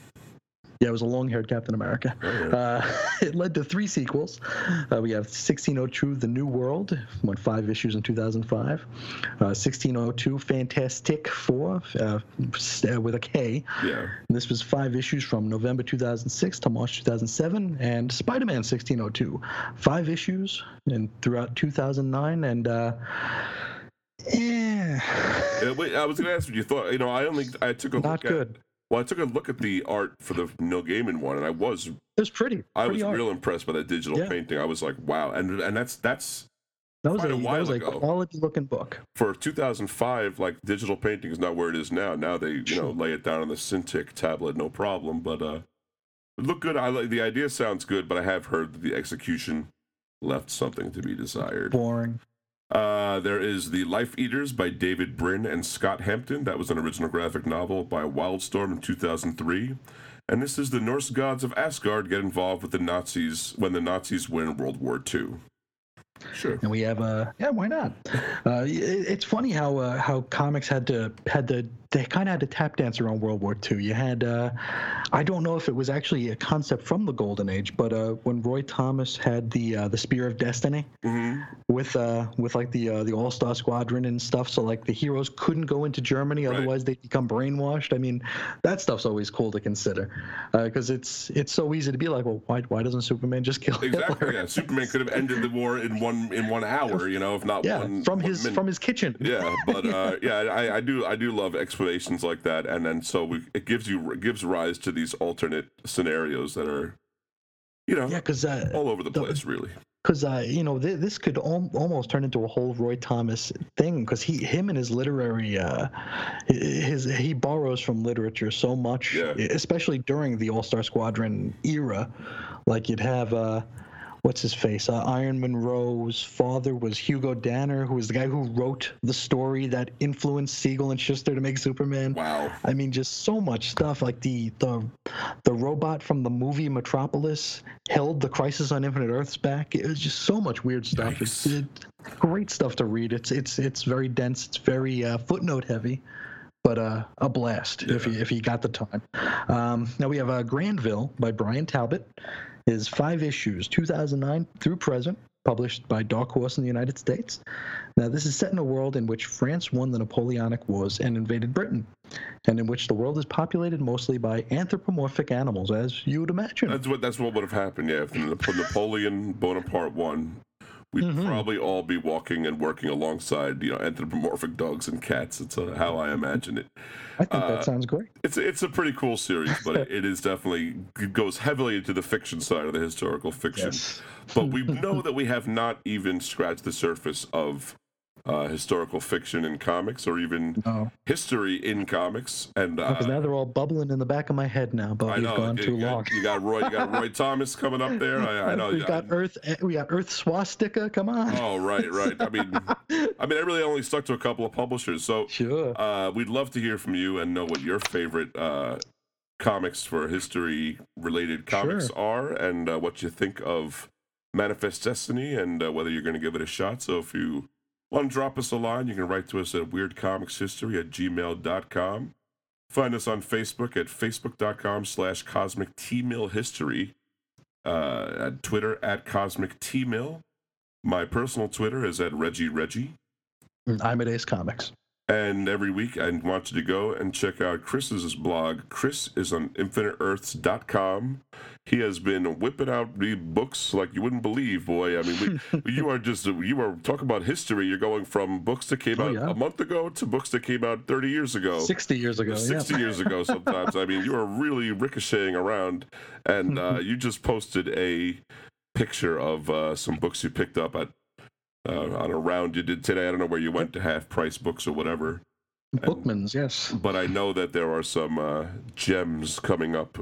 yeah, it was a long-haired Captain America. Uh, it led to three sequels. Uh, we have 1602: The New World, went five issues in 2005. Uh, 1602: Fantastic Four, uh, uh, with a K. yeah. And this was five issues from November 2006 to March 2007, and Spider-Man 1602, five issues and throughout 2009, and uh, yeah, Uh, wait, I was going to ask what you thought. You know, I only I took a not look good. at. Well, I took a look at the art for the Neil Gaiman one, and I was It was pretty. I was art. real impressed by that digital Yeah. painting. I was like, wow, and and that's that's That was a, a that while was a ago. quality-looking book. for 2005. Like digital painting is not where it is now. Now they you know lay it down on the Cintiq tablet, no problem. But uh, it looked good. I like the idea sounds good, but I have heard that the execution left something to be desired. Boring. Uh, there is The Life Eaters by David Brin and Scott Hampton. That was an original graphic novel by Wildstorm in 2003. And this is the Norse gods of Asgard get involved with the Nazis when the Nazis win World War II. Sure. And we have uh yeah, why not? Uh, it, it's funny how uh, how comics had to had to they kind of had to tap dance around World War II. You had uh, I don't know if it was actually a concept from the Golden Age, but uh, when Roy Thomas had the uh, the Spear of Destiny hmm with uh with like the uh, the All Star Squadron and stuff, so like the heroes couldn't go into Germany, Right. otherwise they'd become brainwashed. I mean, that stuff's always cool to consider because it's it's so easy to be like, well, why why doesn't Superman just kill Exactly. Hitler? Yeah. Superman could have ended the war in one in one hour. You know, if not Yeah, one from one his minute. from his kitchen. Yeah, but uh, yeah, I, I do I do love explanations like that, and then so we, it gives you it gives rise to these alternate scenarios that are, you know, Yeah, because uh, all over the the- place, really. because uh, you know th- this could al- almost turn into a whole Roy Thomas thing because he him and his literary uh, his he borrows from literature so much, Yeah. especially during the All Star Squadron era. Like you'd have uh, what's his face? Uh, Iron Munro's father was Hugo Danner, who was the guy who wrote the story that influenced Siegel and Shuster to make Superman. Wow. I mean, just so much stuff. Like the the the robot from the movie Metropolis held the Crisis on Infinite Earths back. It was just so much weird stuff. It's, Nice. it's great stuff to read. It's it's it's very dense. It's very uh, footnote heavy. But uh, a blast if Yeah. you if you got the time. Um, now we have uh, Grandville by Bryan Talbot. Is five issues, 2009 through present, published by Dark Horse in the United States. Now, this is set in a world in which France won the Napoleonic Wars and invaded Britain, and in which the world is populated mostly by anthropomorphic animals, as you would imagine. That's what that's what would have happened. Yeah, if Napoleon Bonaparte won, we'd Mhm. probably all be walking and working alongside you know anthropomorphic dogs and cats. It's uh, how I imagine it. I think uh, that sounds great. It's it's a pretty cool series, but it, it is definitely it goes heavily into the fiction side of the historical fiction. But we know that we have not even scratched the surface of uh, historical fiction in comics or even history in comics. And uh, now they're all bubbling in the back of my head now, but I we've gone you, too you long. got, you got Roy, you got Roy Thomas coming up there. I, I know. Yeah. got Earth. eh, We got Earth swastika. Come on. Oh right, right. I mean, I mean, I really only stuck to a couple of publishers. So Sure. uh, we'd love to hear from you and know what your favorite uh, comics for history related comics Sure. are, and uh, what you think of Manifest Destiny, and uh, whether you're going to give it a shot. So if you want to drop us a line, you can write to us at weirdcomicshistory at gmail.com. Find us on Facebook at facebook.com slash cosmic history. Uh, at Twitter at cosmic T-Mill. My personal Twitter is at Reggie Reggie. I'm at Ace Comics. And every week, I want you to go and check out Chris's blog. Chris is on infiniteearths.com. He has been whipping out the books like you wouldn't believe, boy. I mean, we, you are just, you are talking about history. You're going from books that came Oh, out yeah. a month ago to books that came out 30 years ago. 60 years ago. yeah. 60 years ago sometimes. I mean, you are really ricocheting around. And uh, you just posted a picture of uh, some books you picked up at uh, on a round you did today. I don't know where you went to half price books or whatever. Bookman's, yes. But I know that there are some uh, gems coming up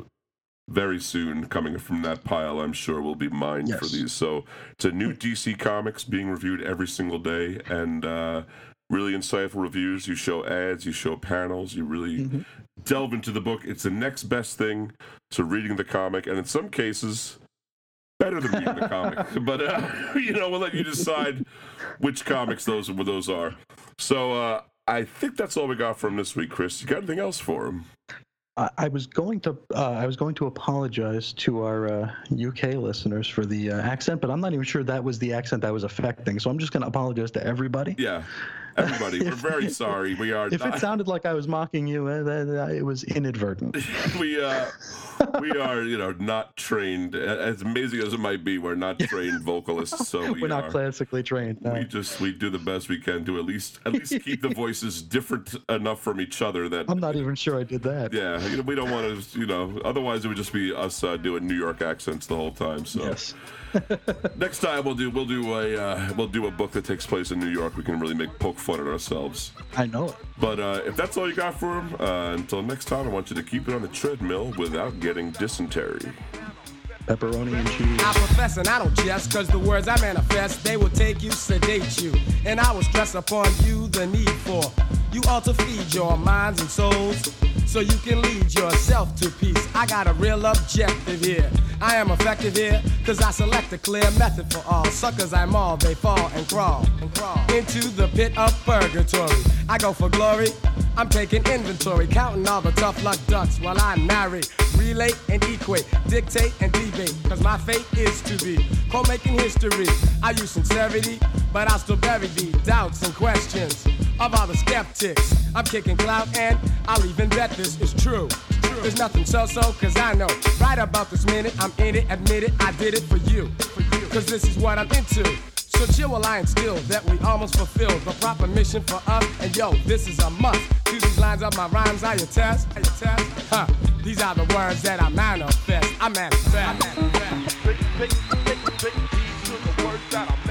very soon, coming from that pile. I'm sure will be mine for these. So it's a new DC Comics being reviewed every single day, and uh, really insightful reviews. You show ads, you show panels, you really Mhm. delve into the book. It's the next best thing to reading the comic, and in some cases. Better than reading the comic, but uh, you know we'll let you decide which comics those those are. So uh, I think that's all we got from this week, Chris. You got anything else for him? I, was going to uh, I was going to apologize to our uh, UK listeners for the uh, accent, but I'm not even sure that was the accent that was affecting. So I'm just going to apologize to everybody. Yeah, everybody, we're very sorry. We are If it sounded like I was mocking you, uh, uh, it was inadvertent. we uh we are you know not trained. As amazing as it might be, we're not trained vocalists, so we We're not are. classically trained. no. We just we do the best we can to at least at least keep the voices different enough from each other that I'm not even sure I did that. yeah you know, we don't want to you know otherwise it would just be us uh, doing New York accents the whole time. So Yes. next time we'll do we'll do a uh, we'll do a book that takes place in New York. We can really make poke fun at ourselves. I know it. But uh, if that's all you got for him, uh, until next time, I want you to keep it on the treadmill without getting dysentery. Pepperoni and cheese. I profess and I don't jest, cause the words I manifest, they will take you, sedate you. And I will stress upon you the need for you all to feed your minds and souls so you can lead yourself to peace. I got a real objective here. I am effective here, cause I select a clear method for all. Suckers I maul, they fall and crawl, and crawl into the pit of purgatory. I go for glory. I'm taking inventory, counting all the tough luck ducks while I narrate, relate, and equate, dictate and debate. Cause my fate is to be called making history. I use sincerity, but I'll still bury the doubts and questions of all the skeptics. I'm kicking clout and I'll even bet this is true. There's nothing so so, cause I know right about this minute I'm in it, admit it, I did it for you. Cause this is what I'm into. So chill align skill that we almost fulfilled. The proper mission for us, and yo, this is a must. See these lines of my rhymes, I attest. I attest. Huh. These are the words that I manifest. I manifest. I manifest. These are the words that I manifest.